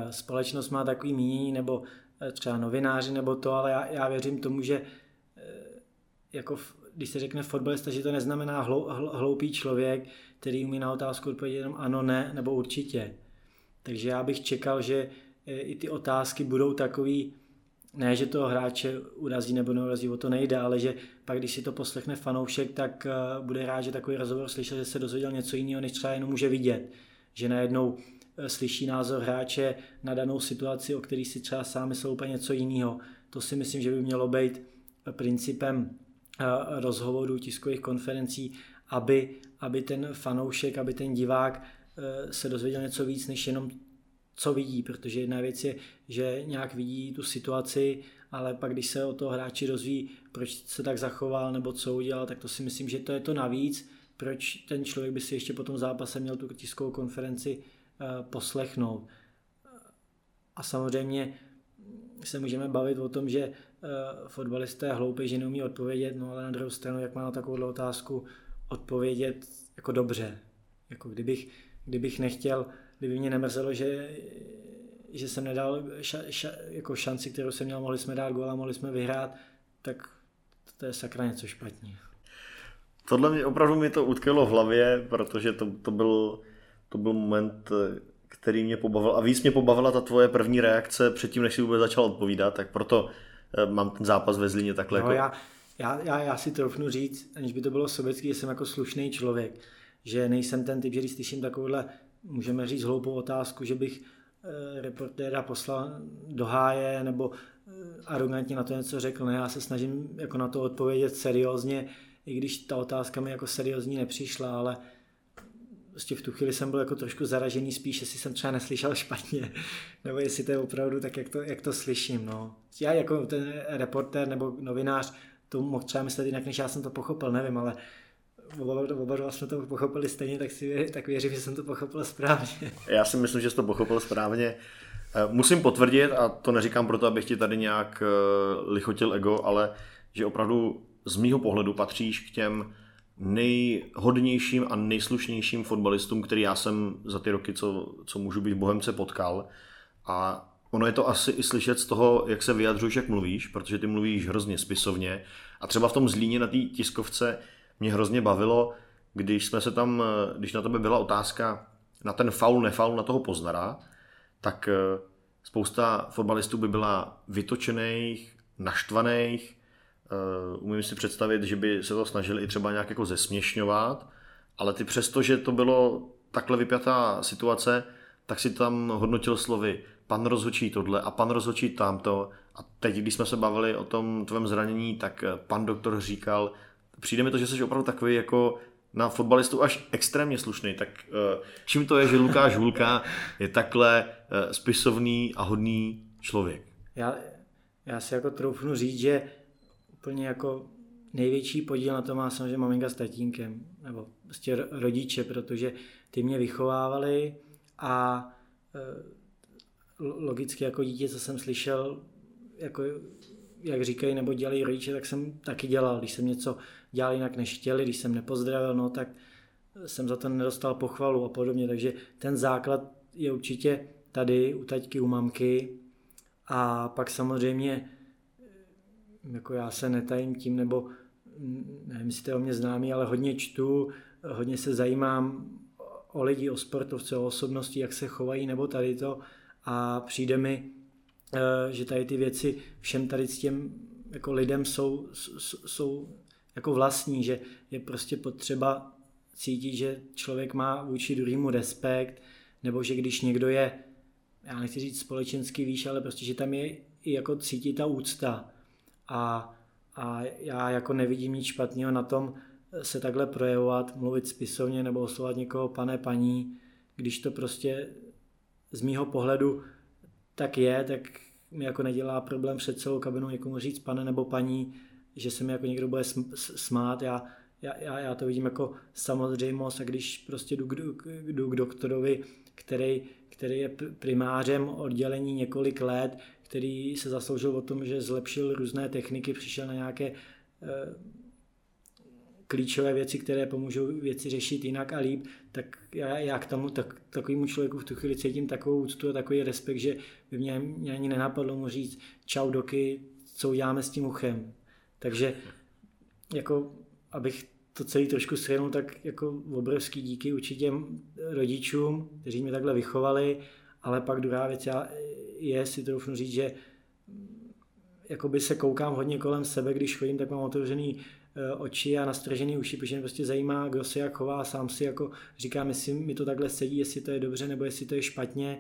společnost má takový mínění, nebo eh, třeba novináři, nebo to, ale já, já věřím tomu, že jako když se řekne fotbalista, že to neznamená hlou, hloupý člověk, který umí na otázku odpovědět jenom ano, ne, nebo určitě. Takže já bych čekal, že i ty otázky budou takový, ne, že toho hráče urazí nebo neurazí, o to nejde, ale že pak, když si to poslechne fanoušek, tak eh, bude rád, že takový rozhovor slyšel, že se dozvěděl něco jiného, než třeba jenom může vidět. Že najednou eh, slyší názor hráče na danou situaci, o který si třeba sám myslel úplně něco jiného. To si myslím, že by mělo být eh, principem rozhovorů, tiskových konferencí, aby, aby ten fanoušek, aby ten divák se dozvěděl něco víc, než jenom co vidí, protože jedna věc je, že nějak vidí tu situaci, ale pak když se o toho hráči rozvíjí, proč se tak zachoval nebo co udělal, tak to si myslím, že to je to navíc, proč ten člověk by si ještě po tom zápase měl tu tiskovou konferenci poslechnout. A samozřejmě se můžeme bavit o tom, že uh, fotbalista je hloupý, že neumí odpovědět, no ale na druhou stranu, jak má na takovou otázku odpovědět jako dobře. Jako kdybych, kdybych nechtěl kdyby mě nemrzelo, že, že jsem nedal ša, ša, jako šanci, kterou jsem měl, mohli jsme dát gól a mohli jsme vyhrát, tak to je sakra něco špatně. Tohle mě, opravdu mi to utkalo v hlavě, protože to, to, byl, to byl moment, který mě pobavil. A víc mě pobavila ta tvoje první reakce předtím, než si vůbec začal odpovídat, tak proto eh, mám ten zápas ve Zlíně takhle. No, jako... já, já, já, já, si troufnu říct, aniž by to bylo sobecký, že jsem jako slušný člověk, že nejsem ten typ, že když slyším takovouhle můžeme říct hloupou otázku, že bych eh, reportéra poslal do háje nebo eh, arrogantně na to něco řekl. Ne, já se snažím jako na to odpovědět seriózně, i když ta otázka mi jako seriózní nepřišla, ale prostě v tu chvíli jsem byl jako trošku zaražený spíš, jestli jsem třeba neslyšel špatně, [LAUGHS] nebo jestli to je opravdu tak, jak to, jak to slyším. No. Já jako ten reportér nebo novinář to mohl třeba myslet jinak, než já jsem to pochopil, nevím, ale oba, oba dva jsme to pochopili stejně, tak, si, tak věřím, že jsem to pochopil správně. [LAUGHS] Já si myslím, že jsi to pochopil správně. Eh, musím potvrdit, a to neříkám proto, abych ti tady nějak eh, lichotil ego, ale že opravdu z mýho pohledu patříš k těm nejhodnějším a nejslušnějším fotbalistům, který já jsem za ty roky, co, co můžu být Bohemce, potkal. A ono je to asi i slyšet z toho, jak se vyjadřuješ, jak mluvíš, protože ty mluvíš hrozně spisovně. A třeba v tom Zlíně na té tiskovce mě hrozně bavilo, když jsme se tam, když na tebe byla otázka, na ten faul, nefaul na toho Poznara, tak eh, spousta fotbalistů by byla vytočených, naštvaných, eh, umím si představit, že by se to snažili i třeba nějak jako zesměšňovat, ale ty přesto, že to bylo takhle vypjatá situace, tak si tam hodnotil slovy pan rozhočí tohle a pan rozhočí tamto a teď, když jsme se bavili o tom tvém zranění, tak eh, pan doktor říkal, přijde mi to, že jsi opravdu takový jako na fotbalistu až extrémně slušný, tak eh, čím to je, že Lukáš Hulka je takhle spisovný a hodný člověk? Já, já si jako troufnu říct, že úplně jako největší podíl na to má samozřejmě maminka s tatínkem, nebo prostě rodiče, protože ty mě vychovávali a logicky jako dítě, co jsem slyšel, jako jak říkají nebo dělají rodiče, tak jsem taky dělal. Když jsem něco dělal jinak než chtěli, když jsem nepozdravil, no tak jsem za to nedostal pochvalu a podobně. Takže ten základ je určitě tady u taťky, u mamky a pak samozřejmě jako já se netajím tím, nebo nevím, jestli je o mě známý, ale hodně čtu, hodně se zajímám o lidi, o sportovce, o osobnosti, jak se chovají, nebo tady to a přijde mi, eh, že tady ty věci všem tady s těm jako lidem jsou, jsou jako vlastní, že je prostě potřeba cítit, že člověk má vůči druhému respekt, nebo že když někdo je, já nechci říct společensky výš, ale prostě, že tam je i jako cítit ta úcta. A, a já jako nevidím nic špatného na tom se takhle projevovat, mluvit spisovně nebo oslovat někoho pane, paní, když to prostě z mýho pohledu tak je, tak mi jako nedělá problém před celou kabinou někomu říct pane nebo paní, že se mi jako někdo bude smát. Já, já, já to vidím jako samozřejmost a když prostě jdu, jdu, jdu k doktorovi, který, který je primářem oddělení několik let, který se zasloužil o tom, že zlepšil různé techniky, přišel na nějaké eh, klíčové věci, které pomůžou věci řešit jinak a líp, tak já, já k tomu tak, takovému člověku v tu chvíli cítím takovou úctu a takový respekt, že by mě, mě ani nenapadlo mu říct čau doky, co uděláme s tím uchem. Takže jako, abych to celé trošku shrnul, tak jako obrovský díky určitě rodičům, kteří mě takhle vychovali, ale pak druhá věc je, si troufnu říct, že jakoby se koukám hodně kolem sebe, když chodím, tak mám otevřený Eh, oči a nastražený uši, protože mě prostě zajímá, kdo se jak chová, sám si jako říkám, jestli mi to takhle sedí, jestli to je dobře nebo jestli to je špatně.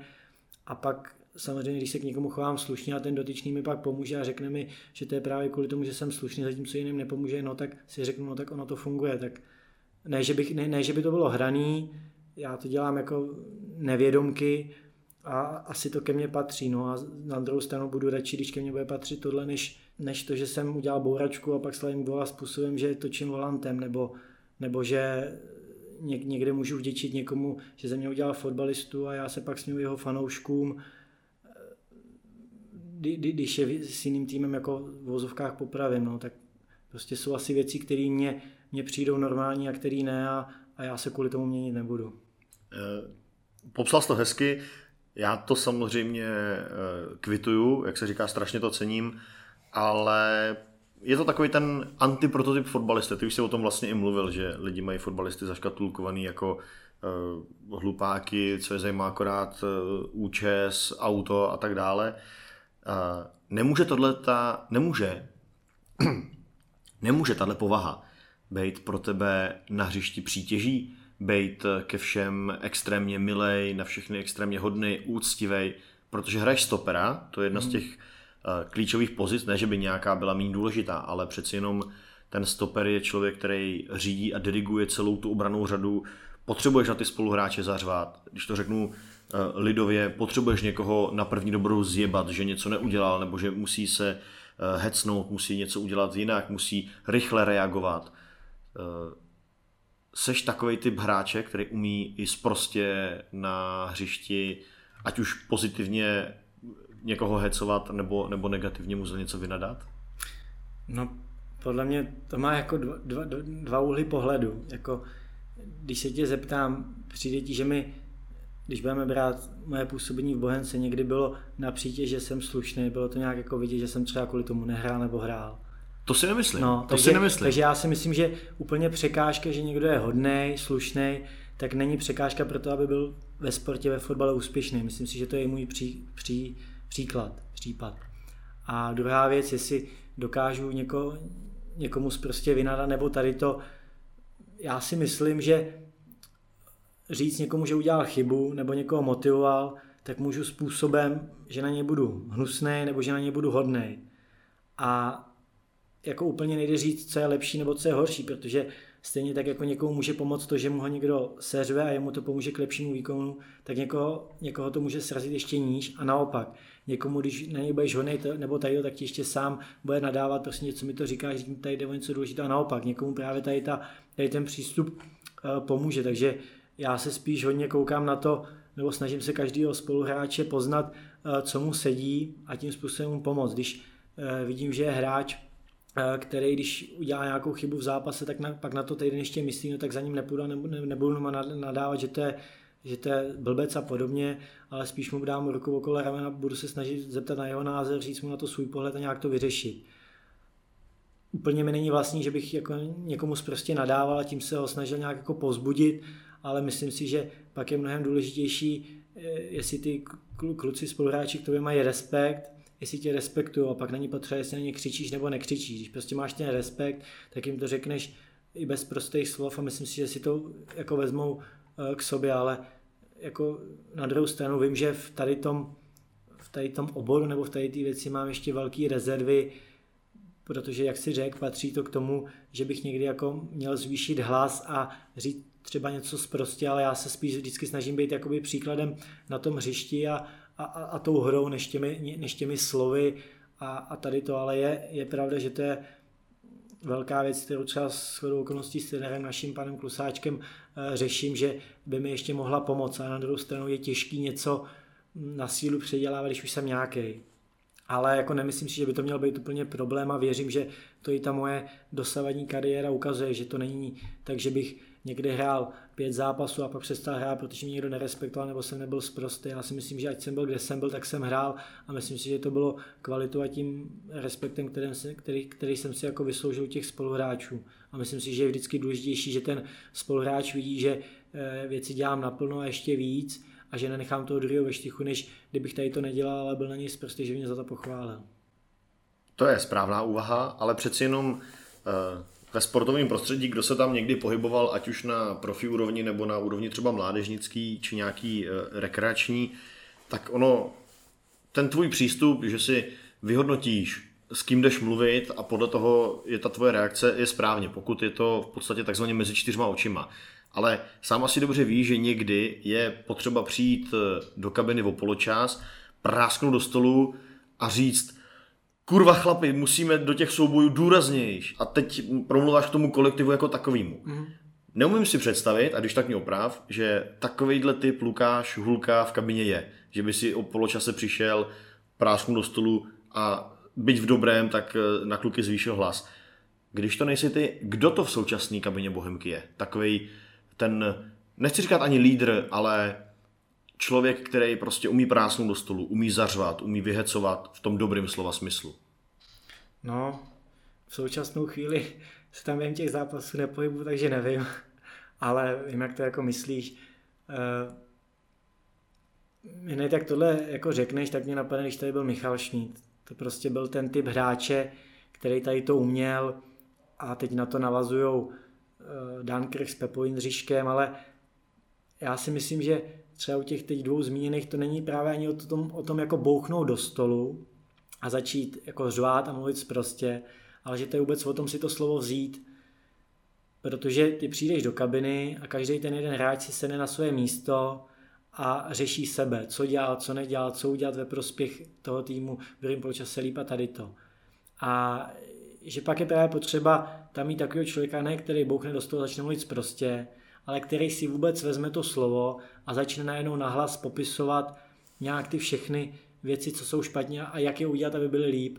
A pak samozřejmě, když se k někomu chovám slušně a ten dotyčný mi pak pomůže a řekne mi, že to je právě kvůli tomu, že jsem slušný, zatímco jiným nepomůže, no tak si řeknu, no tak ono to funguje. Tak ne, že, bych, ne, ne, že by to bylo hraný, já to dělám jako nevědomky a asi to ke mně patří. No a na druhou stranu budu radši, když ke mně bude patřit tohle, než než to, že jsem udělal bouračku a pak slavím gola způsobem, že točím volantem, nebo, nebo že někde můžu vděčit někomu, že ze mě udělal fotbalistu a já se pak směju jeho fanouškům, když je s jiným týmem jako v vozovkách popravím, no, tak prostě jsou asi věci, které mě, mě přijdou normální a které ne a, a já se kvůli tomu měnit nebudu. Eh, popsal jsi to hezky, já to samozřejmě eh, kvituju, jak se říká, strašně to cením ale je to takový ten antiprototyp fotbalisty. Ty už jsi o tom vlastně i mluvil, že lidi mají fotbalisty zaškatulkovaný jako uh, hlupáky, co je zajímá akorát uh, účes, auto a tak dále. Uh, nemůže tohle ta, nemůže, [CLEARS THROAT] nemůže tahle povaha být pro tebe na hřišti přítěží, být ke všem extrémně milej, na všechny extrémně hodný, úctivý, protože hraješ stopera, to je jedna hmm. z těch Eh, klíčových pozic, ne že by nějaká byla méně důležitá, ale přeci jenom ten stoper je člověk, který řídí a diriguje celou tu obranou řadu. Potřebuješ na ty spoluhráče zařvat. Když to řeknu eh, lidově, potřebuješ někoho na první dobrou zjebat, že něco neudělal, nebo že musí se eh, hecnout, musí něco udělat jinak, musí rychle reagovat. Seš takový typ hráče, který umí i sprostě na hřišti, ať už pozitivně někoho hecovat nebo, nebo negativně mu za něco vynadat? No, podle mě to má jako dva, dva, dva úhly pohledu. Jako, když se tě zeptám, přijde ti, že mi, když budeme brát moje působení v Bohence, někdy bylo na že jsem slušný, bylo to nějak jako vidět, že jsem třeba kvůli tomu nehrál nebo hrál. To si nemyslím. No, to takže, si nemyslím. Takže já si myslím, že úplně překážka, že někdo je hodný, slušný, tak není překážka pro to, aby byl ve sportě, ve fotbale úspěšný. Myslím si, že to je můj pří, pří, příklad, případ. A druhá věc, jestli dokážu něko, někomu prostě vynadat, nebo tady to, já si myslím, že říct někomu, že udělal chybu, nebo někoho motivoval, tak můžu způsobem, že na něj budu hnusný, nebo že na něj budu hodný. A jako úplně nejde říct, co je lepší nebo co je horší, protože stejně tak jako někomu může pomoct to, že mu ho někdo seřve a jemu to pomůže k lepšímu výkonu, tak někoho, někoho to může srazit ještě níž a naopak. Někomu, když na něj budeš honej nebo tady, tak ti ještě sám bude nadávat, prostě něco mi to říkáš, že tady jde o něco důležitého a naopak. Někomu právě tady, ta, tady ten přístup uh, pomůže, takže já se spíš hodně koukám na to, nebo snažím se každého spoluhráče poznat, uh, co mu sedí a tím způsobem mu pomoct. Když uh, vidím, že je hráč, Eh, který když udělá nějakou chybu v zápase, tak na, pak na to týden ještě myslí, no tak za ním nepůjdu, nebudu, nebudu nadávat, že to je že to je blbec a podobně, ale spíš mu dám ruku okolo ramena, budu se snažit zeptat na jeho názor, říct mu na to svůj pohled a nějak to vyřešit. Úplně mi není vlastní, že bych jako někomu prostě nadával a tím se ho snažil nějak jako pozbudit, ale myslím si, že pak je mnohem důležitější, eh, jestli ty kluci spoluhráči k tobě mají respekt, jestli tě respektují a pak není potřeba, jestli na ně křičíš nebo nekřičíš. Když prostě máš ten respekt, tak jim to řekneš i bez prostých slov a myslím si, že si to jako vezmou eh, k sobě, ale jako na druhou stranu vím, že v tady tom, v tady tom oboru nebo v tady té věci mám ještě velké rezervy, protože jak si řekl, patří to k tomu, že bych někdy jako měl zvýšit hlas a říct třeba něco zprostě, ale já se spíš vždycky snažím být jakoby příkladem na tom hřišti a, a, a, a tou hrou než těmi, než těmi slovy a, a tady to, ale je, je pravda, že to je velká věc, kterou třeba s chodou okolností s trenérem naším panem Klusáčkem e, řeším, že by mi ještě mohla pomoct a na druhou stranu je těžký něco na sílu předělávat, když už jsem nějaký. Ale jako nemyslím si, že by to měl být úplně problém a věřím, že to i ta moje dosavadní kariéra ukazuje, že to není tak, že bych někde hrál pět zápasů a pak přestal hrát, protože mě někdo nerespektoval nebo jsem nebyl zprostý. Já si myslím, že ať jsem byl, kde jsem byl, tak jsem hrál a myslím si, že to bylo kvalitou a tím respektem, který, který, který jsem si jako vysloužil těch spoluhráčů. A myslím si, že je vždycky důležitější, že ten spoluhráč vidí, že eh, věci dělám naplno a ještě víc a že nenechám toho druhého ve štychu, než kdybych tady to nedělal, ale byl na něj zprostý, že mě za to pochválil. To je správná úvaha, ale přeci jenom uh ve sportovním prostředí, kdo se tam někdy pohyboval, ať už na profi úrovni nebo na úrovni třeba mládežnický či nějaký e, rekreační, tak ono, ten tvůj přístup, že si vyhodnotíš, s kým jdeš mluvit a podle toho je ta tvoje reakce, je správně, pokud je to v podstatě takzvaně mezi čtyřma očima. Ale sám asi dobře ví, že někdy je potřeba přijít e, do kabiny o poločas, prásknout do stolu a říct, kurva chlapi, musíme do těch soubojů důraznější. A teď promluváš k tomu kolektivu jako takovýmu. Mm. Neumím si představit, a když tak mě oprav, že takovýhle typ Lukáš Hulka v kabině je. Že by si o poločase přišel, prásknul do stolu a byť v dobrém, tak eh, na kluky zvýšil hlas. Když to nejsi ty, kdo to v současné kabině Bohemky je? Takový ten, nechci říkat ani lídr, ale člověk, který prostě umí prásnout do stolu, umí zařvat, umí vyhecovat v tom dobrém slova smyslu. No, v současnou chvíli se tam jen těch zápasů nepohybu, takže nevím. [LAUGHS] Ale vím, jak to jako myslíš. Uh, hned jak tohle jako řekneš, tak mě napadne, když tady byl Michal Šmíd. To prostě byl ten typ hráče, který tady to uměl a teď na to navazují uh, Dan Krch s Pepou Jindřiškem, ale já si myslím, že třeba u těch teď dvou zmíněných to není právě ani o tom, o tom jako bouchnout do stolu a začít jako řvát a mluvit prostě, ale že to je vůbec o tom si to slovo vzít, protože ty přijdeš do kabiny a každý ten jeden hráč si sedne na své místo a řeší sebe, co dělal, co nedělal, co udělat ve prospěch toho týmu, v druhém poločase líp a tady to. A že pak je právě potřeba tam mít takového člověka, ne který bouchne do stolu a začne mluvit prostě, ale který si vůbec vezme to slovo a začne najednou nahlas popisovat nějak ty všechny věci, co jsou špatně a jak je udělat, aby byly líp.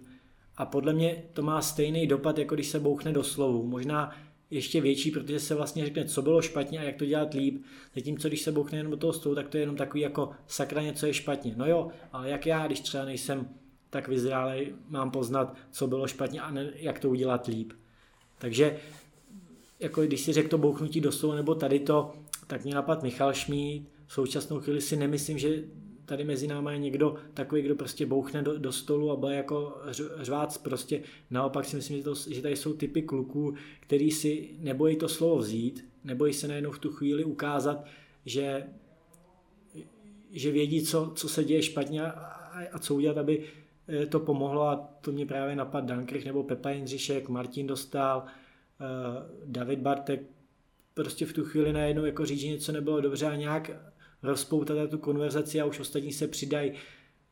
A podle mě to má stejný dopad, jako když se bouchne do slovu. Možná ještě větší, protože se vlastně řekne, co bylo špatně a jak to dělat líp. Zatímco když se bouchne jenom do toho stolu, tak to je jenom takový jako sakra něco je špatně. No jo, ale jak já, když třeba nejsem tak vyzrálej, mám poznat, co bylo špatně a ne, jak to udělat líp. Takže jako když si řekl to bouchnutí do stolu nebo tady to, tak mě napad Michal Šmíd. V současnou chvíli si nemyslím, že tady mezi náma je někdo takový, kdo prostě bouchne do, do stolu a bude jako řvác prostě. Naopak si myslím, že, to, že tady jsou typy kluků, který si nebojí to slovo vzít, nebojí se najednou v tu chvíli ukázat, že, že vědí, co, co se děje špatně a, a co udělat, aby eh, to pomohlo a to mě právě napad Dankrich nebo Pepa Jindřišek, Martin Dostal, David Bartek, prostě v tu chvíli najednou jako říct, že něco nebylo dobře a nějak rozpoutat tu konverzaci a už ostatní se přidají.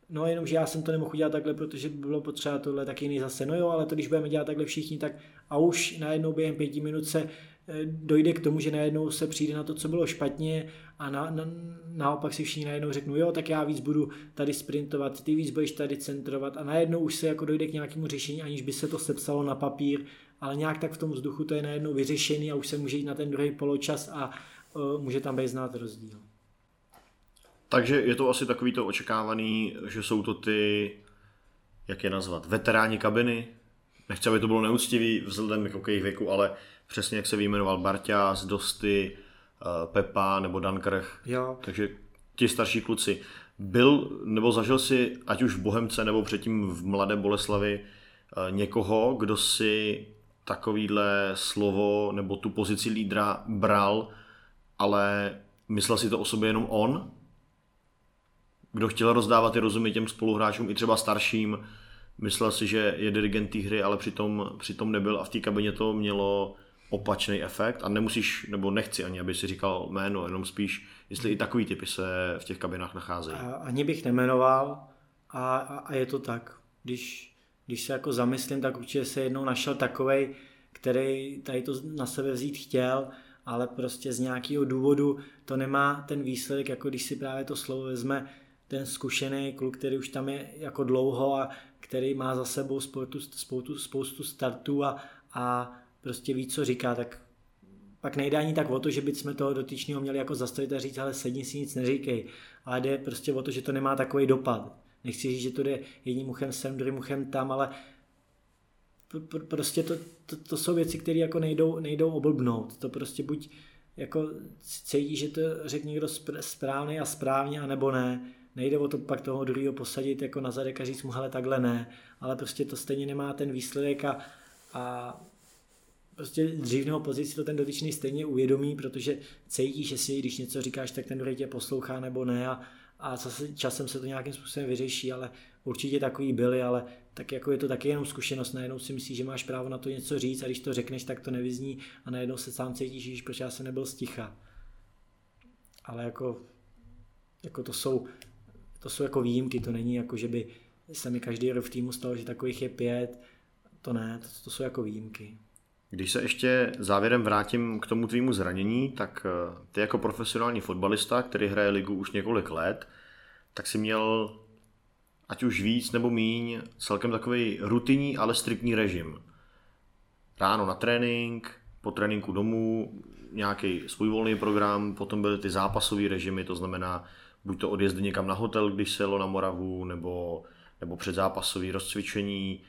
No jenom, že já jsem to nemohl udělat takhle, protože by bylo potřeba tohle, tak jiný zase. No jo, ale to když budeme dělat takhle všichni, tak a už najednou během pěti minut se eh, dojde k tomu, že najednou se přijde na to, co bylo špatně a na, na, naopak si všichni najednou řeknou, jo, tak já víc budu tady sprintovat, ty víc budeš tady centrovat a najednou už se jako dojde k nějakému řešení, aniž by se to sepsalo na papír, ale nějak tak v tom vzduchu to je najednou vyřešený a už se může jít na ten druhý poločas a uh, může tam být znát rozdíl. Takže je to asi takový to očekávaný, že jsou to ty, jak je nazvat, veteráni kabiny. Nechci, aby to bylo neúctivý vzhledem k jejich věku, ale přesně jak se vyjmenoval Barťas, Dosty, eh, Pepa nebo Dankrch. Jo. Takže ti starší kluci. Byl nebo zažil si, ať už v Bohemce nebo předtím v Mladé Boleslavi, eh, někoho, kdo si takovýhle slovo nebo tu pozici lídra bral, ale myslel si to o sobě jenom on? kdo chtěl rozdávat ty rozumy těm spoluhráčům, i třeba starším, myslel si, že je dirigent té hry, ale přitom, přitom nebyl a v té kabině to mělo opačný efekt a nemusíš, nebo nechci ani, aby si říkal jméno, jenom spíš, jestli i takový typy se v těch kabinách nacházejí. Ani bych nemenoval a, a, a je to tak. Když, když se jako zamyslím, tak určitě se jednou našel takovej, který tady to na sebe vzít chtěl, ale prostě z nějakého důvodu to nemá ten výsledek, jako když si právě to slovo vezme ten zkušený kluk, který už tam je jako dlouho a který má za sebou spoustu, spoustu, spoustu startů a, a prostě ví, co říká, tak pak nejde ani tak o to, že bychom toho dotyčného měli jako zastavit a říct, ale sedni si nic neříkej, ale jde prostě o to, že to nemá takový dopad. Nechci říct, že to jde jedním uchem sem, druhým uchem tam, ale pr- prostě to, to, to, jsou věci, které jako nejdou, nejdou oblbnout. To prostě buď jako cítí, že to řekne někdo správný a správně, anebo ne nejde o to pak toho druhého posadit jako na zadek a říct mu, hele, takhle ne, ale prostě to stejně nemá ten výsledek a, a prostě dřív nebo později si to ten dotyčný stejně uvědomí, protože cítí, že si, když něco říkáš, tak ten druhý tě poslouchá nebo ne a, a zase časem se to nějakým způsobem vyřeší, ale určitě takový byli, ale tak jako je to taky jenom zkušenost, najednou si myslíš, že máš právo na to něco říct a když to řekneš, tak to nevyzní a najednou se sám cítíš, že proč já jsem nebyl sticha. Ale jako, jako to jsou to jsou jako výjimky, to není jako, že by se mi každý rok v týmu stalo, že takových je pět, to ne, to, to jsou jako výjimky. Když se ještě závěrem vrátím k tomu tvýmu zranění, tak eh, ty jako profesionální fotbalista, který hraje ligu už několik let, tak si měl ať už víc nebo míň celkem takový rutinní, ale striktní režim. Ráno na trénink, po tréninku domů, nějaký svůj volný program, potom byly ty zápasové režimy, to znamená buď to odjezdy někam na hotel, když se jelo na Moravu, nebo, nebo předzápasové rozcvičení.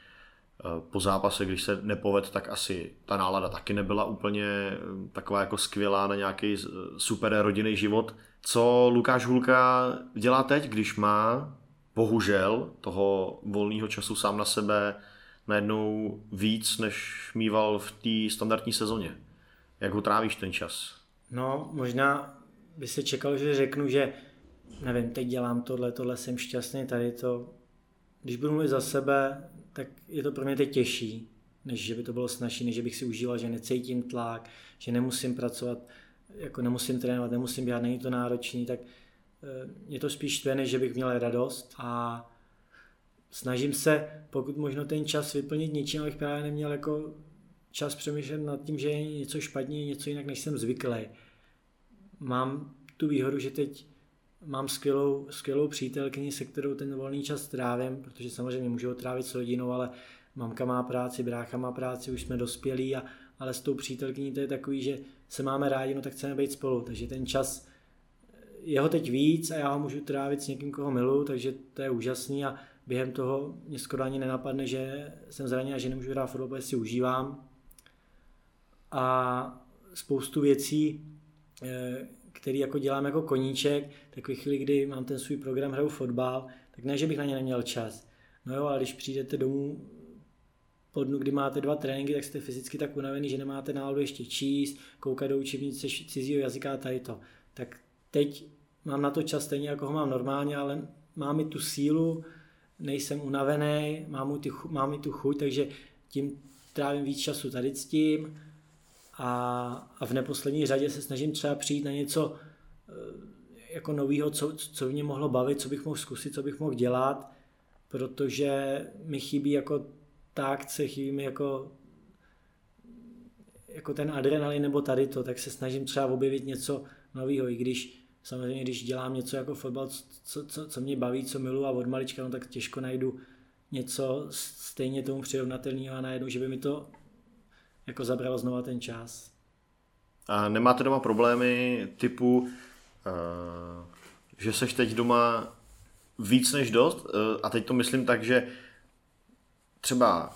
Eh, po zápase, když se nepoved, tak asi ta nálada taky nebyla úplně eh, taková jako skvělá na nějaký super rodinný život. Co Lukáš Hulka dělá teď, když má bohužel toho volného času sám na sebe najednou víc, než mýval v té standardní sezóně? Jak ho trávíš ten čas? No, možná by se čekalo, že řeknu, že nevím, teď dělám tohle, tohle jsem šťastný, tady to, když budu mluvit za sebe, tak je to pro mě teď těžší, než že by to bylo snažší, než že bych si užíval, že necítím tlak, že nemusím pracovat, jako nemusím trénovat, nemusím běhat, není to náročný, tak eh, je to spíš štve, než že bych měl radost a snažím se, pokud možno ten čas vyplnit něčím, abych právě neměl jako čas přemýšlet nad tím, že je něco špatně, něco jinak, než jsem zvyklý. Mám tu výhodu, že teď mám skvělou, skvělou přítelkyni, se kterou ten volný čas trávím, protože samozřejmě můžu ho trávit s rodinou, ale mamka má práci, brácha má práci, už jsme dospělí, a, ale s tou přítelkyní to je takový, že se máme rádi, no tak chceme být spolu, takže ten čas je ho teď víc a já ho můžu trávit s někým, koho miluju, takže to je úžasný a během toho mě skoro ani nenapadne, že jsem zraněn a že nemůžu hrát fotbal, si užívám. A spoustu věcí, eh, který jako dělám jako koníček, tak ve chvíli, kdy mám ten svůj program, hraju fotbal, tak ne, že bych na ně neměl čas. No jo, ale když přijdete domů po dnu, kdy máte dva tréninky, tak jste fyzicky tak unavený, že nemáte náladu ještě číst, koukat do učebnice cizího jazyka a tady to. Tak teď mám na to čas stejně, jako ho mám normálně, ale mám i tu sílu, nejsem unavený, mám, mám i tu chuť, takže tím trávím víc času tady s tím a, a v neposlední řadě se snažím třeba přijít na něco eh, jako nového, co, co mě mohlo bavit, co bych mohl zkusit, co bych mohl dělat, protože mi chybí jako ta akce, chybí mi jako jako ten adrenalin nebo tady to, tak se snažím třeba objevit něco nového, i když samozřejmě, když dělám něco jako fotbal, co, co, co mě baví, co miluji a od malička, no tak těžko najdu něco stejně tomu přirovnatelného a najednou, že by mi to jako zabralo znova ten čas. A nemáte doma problémy typu, uh, že seš teď doma víc než dost? Uh, a teď to myslím tak, že třeba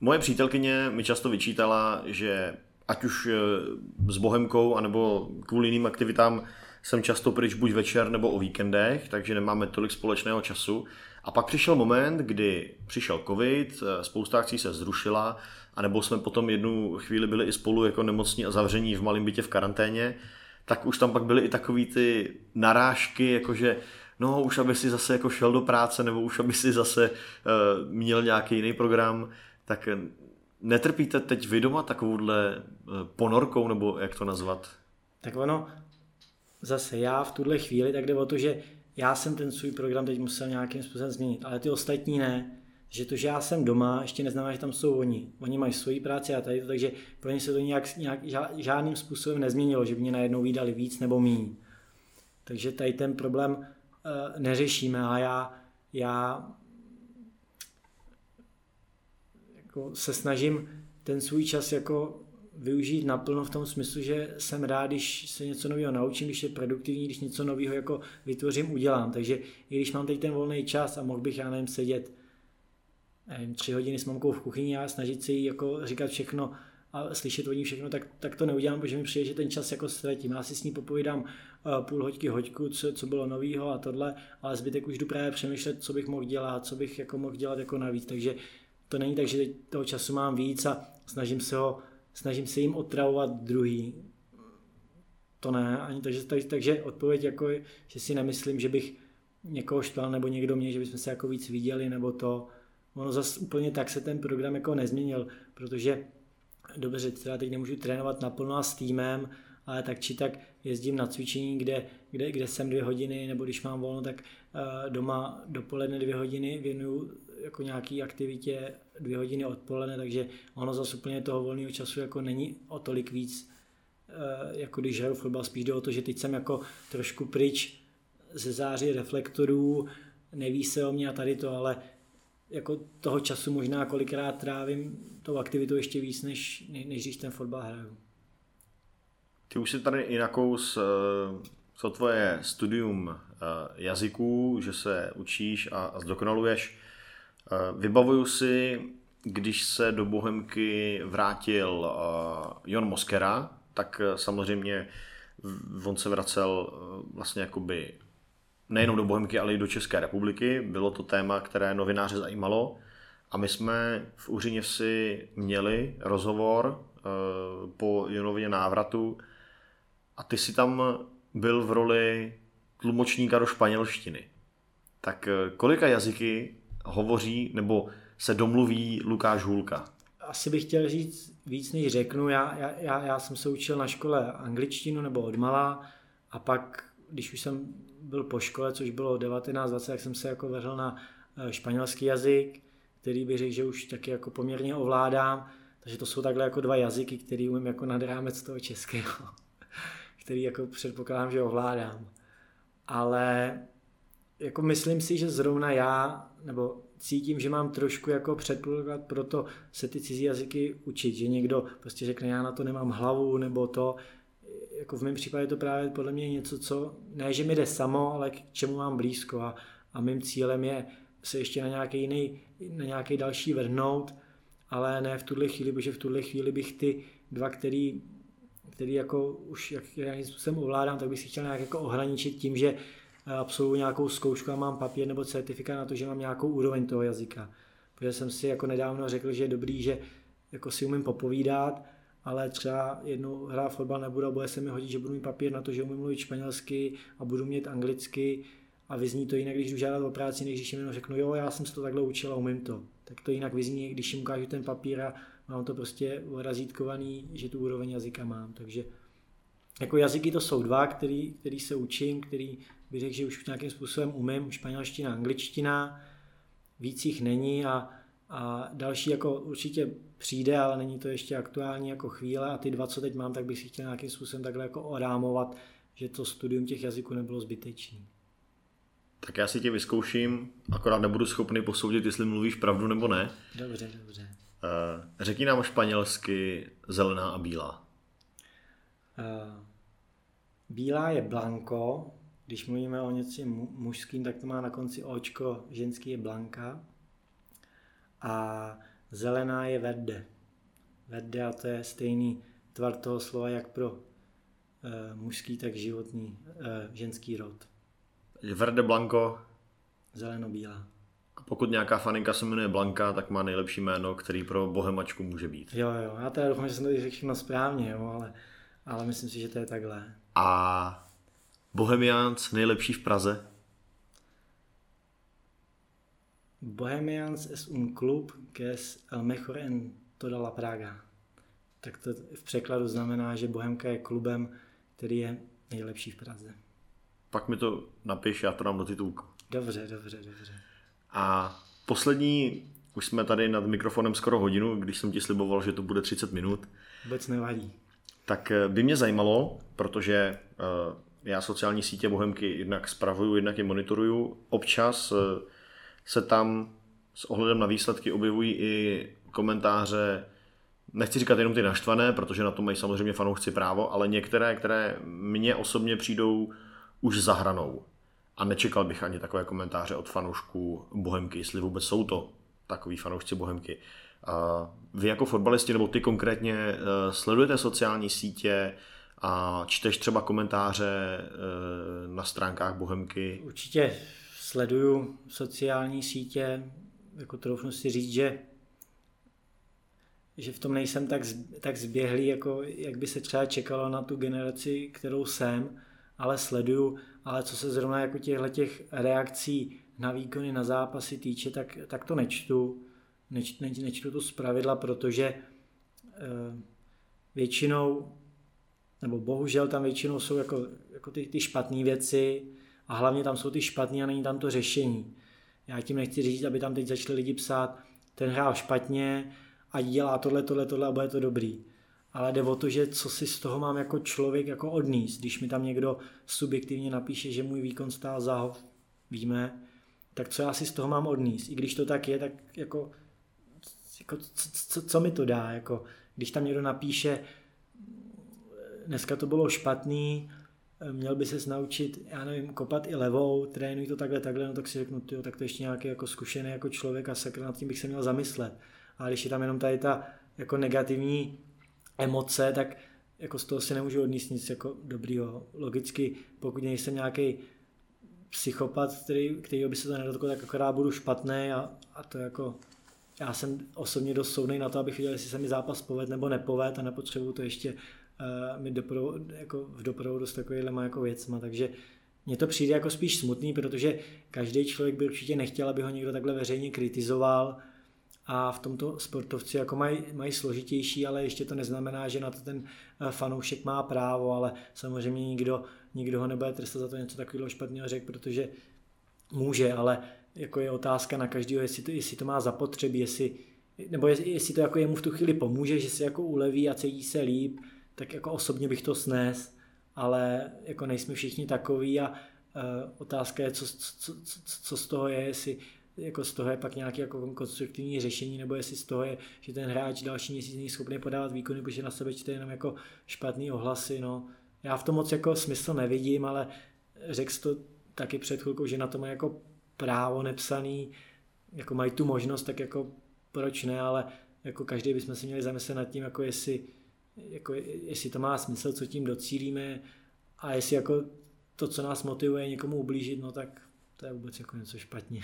moje přítelkyně mi často vyčítala, že ať už eh, s Bohemkou, anebo kvůli jiným aktivitám jsem často pryč buď večer nebo o víkendech, takže nemáme tolik společného času. A pak přišel moment, kdy přišel covid, eh, spousta akcí se zrušila, anebo jsme potom jednu chvíli byli i spolu jako nemocní a zavření v malém bytě v karanténě, tak už tam pak byly i takový ty narážky, jakože no už aby si zase jako šel do práce, nebo už aby si zase uh, měl nějaký jiný program, tak netrpíte teď vy doma takovouhle eh, ponorkou, nebo jak to nazvat? Tak ono, zase já v tuhle chvíli, tak jde o to, že já jsem ten svůj program teď musel nějakým způsobem změnit, ale ty ostatní ne. Že to, že já jsem doma, ještě neznamená, že tam jsou oni. Oni mají svoji práci a tady to, takže pro ně se to nějak, nějak žádným způsobem nezměnilo, že by mě najednou vydali víc nebo míň. Takže tady ten problém uh, neřešíme a já, já jako se snažím ten svůj čas jako využít naplno v tom smyslu, že jsem rád, když se něco nového naučím, když je produktivní, když něco nového jako vytvořím, udělám. Takže i když mám teď ten volný čas a mohl bych, já nevím, sedět nevím, tři hodiny s mamkou v kuchyni a snažit si jako říkat všechno a slyšet od ní všechno, tak, tak to neudělám, protože mi přijde, že ten čas jako ztratím. Já si s ní popovídám uh, půl hoďky, hoďku, co, co bylo nového a tohle, ale zbytek už jdu právě přemýšlet, co bych mohl dělat, co bych jako mohl dělat jako navíc. Takže to není tak, že teď toho času mám víc a snažím se ho, snažím se jim otravovat druhý. To ne, ani takže, takže, takže odpověď jako, že si nemyslím, že bych někoho štval nebo někdo mě, že bychom se jako víc viděli nebo to. Ono zase úplně tak se ten program jako nezměnil, protože dobře, teda teď nemůžu trénovat naplno a s týmem, ale tak či tak jezdím na cvičení, kde, kde, kde jsem dvě hodiny, nebo když mám volno, tak uh, doma dopoledne dvě hodiny věnuju jako nějaký aktivitě dvě hodiny odpoledne, takže ono zase úplně toho volného času jako není o tolik víc, uh, jako když hraju fotbal, spíš jde o to, že teď jsem jako trošku pryč ze září reflektorů, neví se o mě a tady to, ale jako toho času možná kolikrát trávím tou aktivitou ještě víc, než, než když ten fotbal hraju. Ty už si tady i nakous, co tvoje studium eh, jazyků, že se učíš a zdokonaluješ. Eh, vybavuju si, když se do Bohemky vrátil eh, Jon Moskera, tak samozřejmě on se vracel vlastně jakoby nejenom do Bohemky, ale i do České republiky. Bylo to téma, které novináře zajímalo. A my jsme v Uřiněvsi měli rozhovor po Jonově návratu a ty si tam byl v roli tlumočníka do španělštiny. Tak eh, kolika jazyky hovoří nebo se domluví Lukáš Hůlka? Asi bych chtěl říct víc, než řeknu. Já, já, já, já jsem se učil na škole angličtinu nebo odmala a pak, když už jsem byl po škole, což bylo 19-20, tak jsem se jako vrhl na eh, španělský jazyk, který bych řekl, že už taky jako poměrně ovládám. Takže to jsou takhle jako dva jazyky, který umím jako nad rámec toho českého [LAUGHS] který jako předpokládám, že ovládám. Ale jako myslím si, že zrovna já, nebo cítím, že mám trošku jako předpoklad pro to se ty cizí jazyky učit, že někdo prostě řekne, já na to nemám hlavu, nebo to, jako v mém případě to právě podle mě něco, co ne, že mi jde samo, ale k čemu mám blízko. A, a mým cílem je se ještě na nějaký jiný, na nějaký další vrhnout, ale ne v tuhle chvíli, protože v tuhle chvíli bych ty dva, který který jako už jak, nějakým způsobem ovládám, tak bych si chtěl nějak jako ohraničit tím, že absolvuju nějakou zkoušku a mám papír nebo certifikát na to, že mám nějakou úroveň toho jazyka. Protože jsem si jako nedávno řekl, že je dobrý, že jako si umím popovídat, ale třeba jednou hrát fotbal nebudu a bude se mi hodit, že budu mít papír na to, že umím mluvit španělsky a budu mít anglicky a vyzní to jinak, když jdu žádat o práci, než když jim jenom řeknu, jo, já jsem se to takhle učil a umím to. Tak to jinak vyzní, když jim ukážu ten papír a mám to prostě razítkovaný, že tu úroveň jazyka mám. Takže jako jazyky to jsou dva, který, který se učím, který bych řekl, že už nějakým způsobem umím, španělština, angličtina, víc jich není a, a další jako určitě přijde, ale není to ještě aktuální jako chvíle a ty dva, co teď mám, tak bych si chtěl nějakým způsobem takhle jako orámovat, že to studium těch jazyků nebylo zbytečné. Tak já si tě vyzkouším, akorát nebudu schopný posoudit, jestli mluvíš pravdu nebo ne. Dobře, dobře. Uh, řekni nám španělsky zelená a bílá. Uh, bílá je blanco, když mluvíme o něčem mužským, tak to má na konci očko, ženský je blanka. A zelená je verde. Verde a to je stejný tvar toho slova jak pro uh, mužský, tak životní uh, ženský rod. Verde Blanco. Zeleno-bílá. A pokud nějaká faninka se jmenuje Blanka, tak má nejlepší jméno, který pro bohemačku může být. Jo, jo, já teda doufám, že jsem to řekl všechno správně, jo, ale, ale myslím si, že to je takhle. A Bohemians nejlepší v Praze? Bohemians es un club que es el mejor en toda la Praga. Tak to v překladu znamená, že Bohemka je klubem, který je nejlepší v Praze. Pak mi to napiš, já to dám do titulku. Dobře, dobře, dobře. A poslední, už jsme tady nad mikrofonem skoro hodinu, když jsem ti sliboval, že to bude 30 minut. Vůbec nevadí. Tak eh, by mě zajímalo, protože eh, já sociální sítě Bohemky jednak spravuju, jednak je monitoruju. Občas eh, se tam s ohledem na výsledky objevují i komentáře, nechci říkat jenom ty naštvané, protože na to mají samozřejmě fanoušci právo, ale některé, které mně osobně přijdou už za hranou. A nečekal bych ani takové komentáře od fanoušků Bohemky, jestli vůbec jsou to takový fanoušci Bohemky. Vy jako fotbalisti, nebo ty konkrétně, eh, sledujete sociální sítě a čteš třeba komentáře eh, na stránkách Bohemky? Určitě sleduju sociální sítě, jako troufnu si říct, že že v tom nejsem tak, tak zběhlý, jako jak by se třeba čekalo na tu generaci, kterou jsem, ale sleduju, ale co se zrovna jako těchto těch reakcí na výkony, na zápasy týče, tak, tak to nečtu. Neč, neč, nečtu to z pravidla, protože e, většinou, nebo bohužel tam většinou jsou jako, jako ty, ty špatné věci a hlavně tam jsou ty špatné a není tam to řešení. Já tím nechci říct, aby tam teď začali lidi psát, ten hrál špatně a dělá tohle, tohle, tohle a bude to dobrý ale jde o to, že co si z toho mám jako člověk jako odníst. Když mi tam někdo subjektivně napíše, že můj výkon stál za víme, tak co já si z toho mám odníst. I když to tak je, tak jako, jako co, co, co mi to dá? Jako, když tam někdo napíše, dneska to bylo špatný, měl by se naučit, já nevím, kopat i levou, trénuj to takhle, takhle, no tak si řeknu, tyjo, tak to ještě nějaký jako zkušený jako člověk a sakra nad tím bych se měl zamyslet. Ale když je tam jenom tady ta jako negativní emoce, tak jako z toho si nemůžu odníst nic jako dobrýho. Logicky, pokud nejsem nějaký psychopat, který, který by se to nedotklo, tak akorát budu špatný a, a to jako já jsem osobně dost soudný na to, abych viděl, jestli se mi zápas poved nebo nepoved a nepotřebuju to ještě uh, mít doprovo, jako v doprovodu s takovýhlema jako věcma, takže mně to přijde jako spíš smutný, protože každý člověk by určitě nechtěl, aby ho někdo takhle veřejně kritizoval, a v tomto sportovci jako mají, mají složitější, ale ještě to neznamená, že na to ten eh, fanoušek má právo, ale samozřejmě nikdo, nikdo ho nebude trestat za to něco takového špatného řek, protože může, ale jako je otázka na každého, jestli to, jestli to má zapotřebí, jestli, nebo jestli, jestli to jako jemu v tu chvíli pomůže, že se jako uleví a cítí se líp, tak jako osobně bych to snes, ale jako nejsme všichni takový a uh, otázka je, co, co, co, co z toho je, jestli jako z toho je pak nějaké jako konstruktivní řešení, nebo jestli z toho je, že ten hráč další měsíc není schopný podávat výkony, protože na sebe čte jenom jako špatný ohlasy. No. Já v tom moc jako smysl nevidím, ale řekl to taky před chvilkou, že na to mají jako právo nepsaný, jako mají tu možnost, tak jako proč ne, ale jako každý bychom si měli zamyslet nad tím, jako jestli jako jestli to má smysl, co tím docílíme a jestli jako to, co nás motivuje někomu ublížit, no tak to je vůbec jako něco špatně.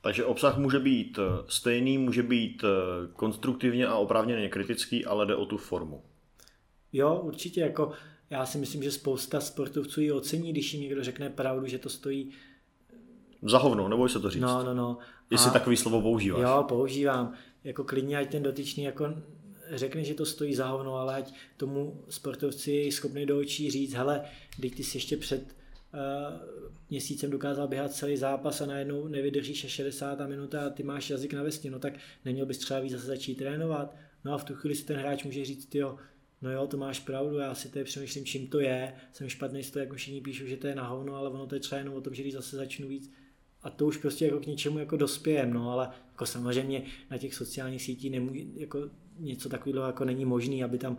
Takže obsah může být eh, stejný, může být eh, konstruktivně a oprávněně kritický, ale jde o tu formu. Jo, určitě. Jako já si myslím, že spousta sportovců ji ocení, když jim někdo řekne pravdu, že to stojí za hovno, neboj se to říct. No, no, no. Jestli a, takový slovo používáš. Jo, používám. Jako klidně, ať ten dotyčný jako řekne, že to stojí za hovno, ale ať tomu sportovci je schopný do očí říct, hele, když ty si ještě před uh, měsícem dokázal běhat celý zápas a najednou nevydržíš 60 minuta a ty máš jazyk na vesně, no tak neměl bys třeba víc zase začít trénovat. No a v tu chvíli si ten hráč může říct, jo, no jo, to máš pravdu, já si tady přemýšlím, čím to je, jsem špatný z toho, jako všichni píšou, že to je na hovno, ale ono to je třeba jenom o tom, že když zase začnu víc, a to už prostě jako k něčemu jako dospějem, no, ale jako samozřejmě na těch sociálních sítích nemůže, jako něco takového jako není možný, aby tam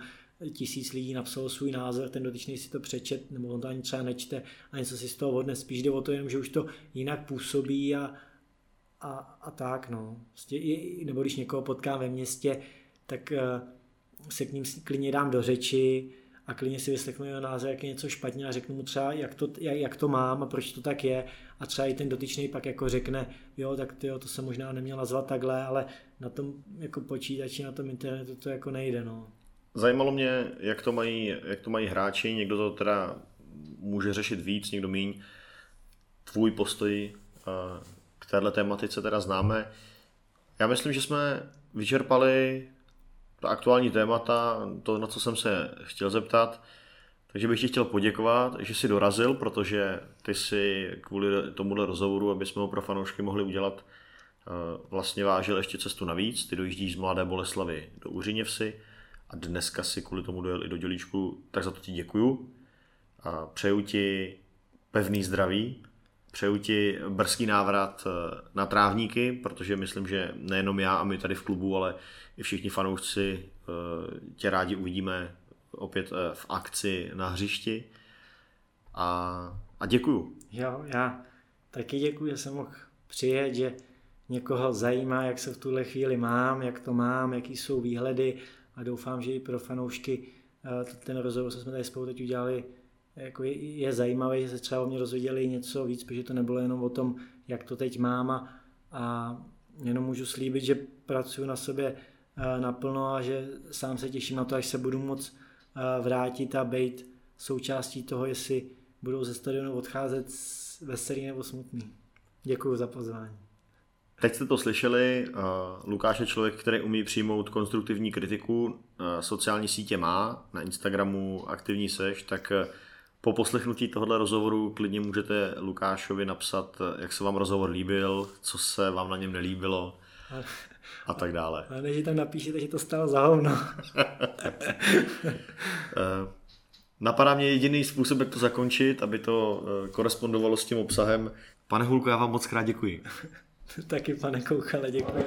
tisíc lidí napsalo svůj názor, ten dotyčný si to přečet, nebo on to ani třeba nečte a něco si z toho odnes. Spíš jde o to jenom, že už to jinak působí a, a, a tak, no. Prostě, nebo když někoho potkám ve městě, tak uh, se k ním klidně dám do řeči, a klidně si vyslechnu jeho názor, jak je něco špatně a řeknu mu třeba, jak to, jak, jak to mám a proč to tak je a třeba i ten dotyčný pak jako řekne, jo, tak ty, to se možná neměl nazvat takhle, ale na tom jako počítači, na tom internetu to jako nejde, no. Zajímalo mě, jak to mají, jak to mají hráči, někdo to teda může řešit víc, někdo míň. Tvůj postoj eh, k téhle tématice teda známe. Já myslím, že jsme vyčerpali ta aktuální témata, to, na co jsem se chtěl zeptat. Takže bych ti chtěl poděkovat, že jsi dorazil, protože ty si kvůli tomuhle rozhovoru, aby jsme ho pro fanoušky mohli udělat, eh, vlastně vážil ještě cestu navíc. Ty dojíždíš z Mladé Boleslavy do Uřiněvsi a dneska si kvůli tomu dojel i do Dělíčku, tak za to ti děkuju. A přeju ti pevný zdraví, přeju ti brzký návrat eh, na trávníky, protože myslím, že nejenom já a my tady v klubu, ale i všichni fanoušci eh, tě rádi uvidíme opět eh, v akci na hřišti. A, a děkuju. Jo, já taky děkuji, že jsem mohl přijet, že někoho zajímá, jak se v tuhle chvíli mám, jak to mám, jaký jsou výhledy a doufám, že i pro fanoušky ten rozhovor, co jsme tady spolu teď udělali, jako je, je zajímavé, že se třeba o mě dozvěděli něco víc, protože to nebylo jenom o tom, jak to teď mám a, a jenom můžu slíbit, že pracuji na sobě eh, naplno a že sám se těším na to, až se budu moc eh, vrátit a být součástí toho, jestli budou ze stadionu odcházet veselý nebo smutný. Děkuji za pozvání. Teď jste to slyšeli, Lukáš je člověk, který umí přijmout konstruktivní kritiku, sociální sítě má, na Instagramu aktivní seš, tak po poslechnutí tohohle rozhovoru klidně můžete Lukášovi napsat, jak se vám rozhovor líbil, co se vám na něm nelíbilo a tak dále. Ale než tam napíšete, že to stalo za hovno. Eh, napadá mě jediný způsob, jak to zakončit, aby to eh, korespondovalo s tím obsahem. Pane Hulku, já vám moc krát děkuji. [LAUGHS] Taky pane Kouchale, děkuji.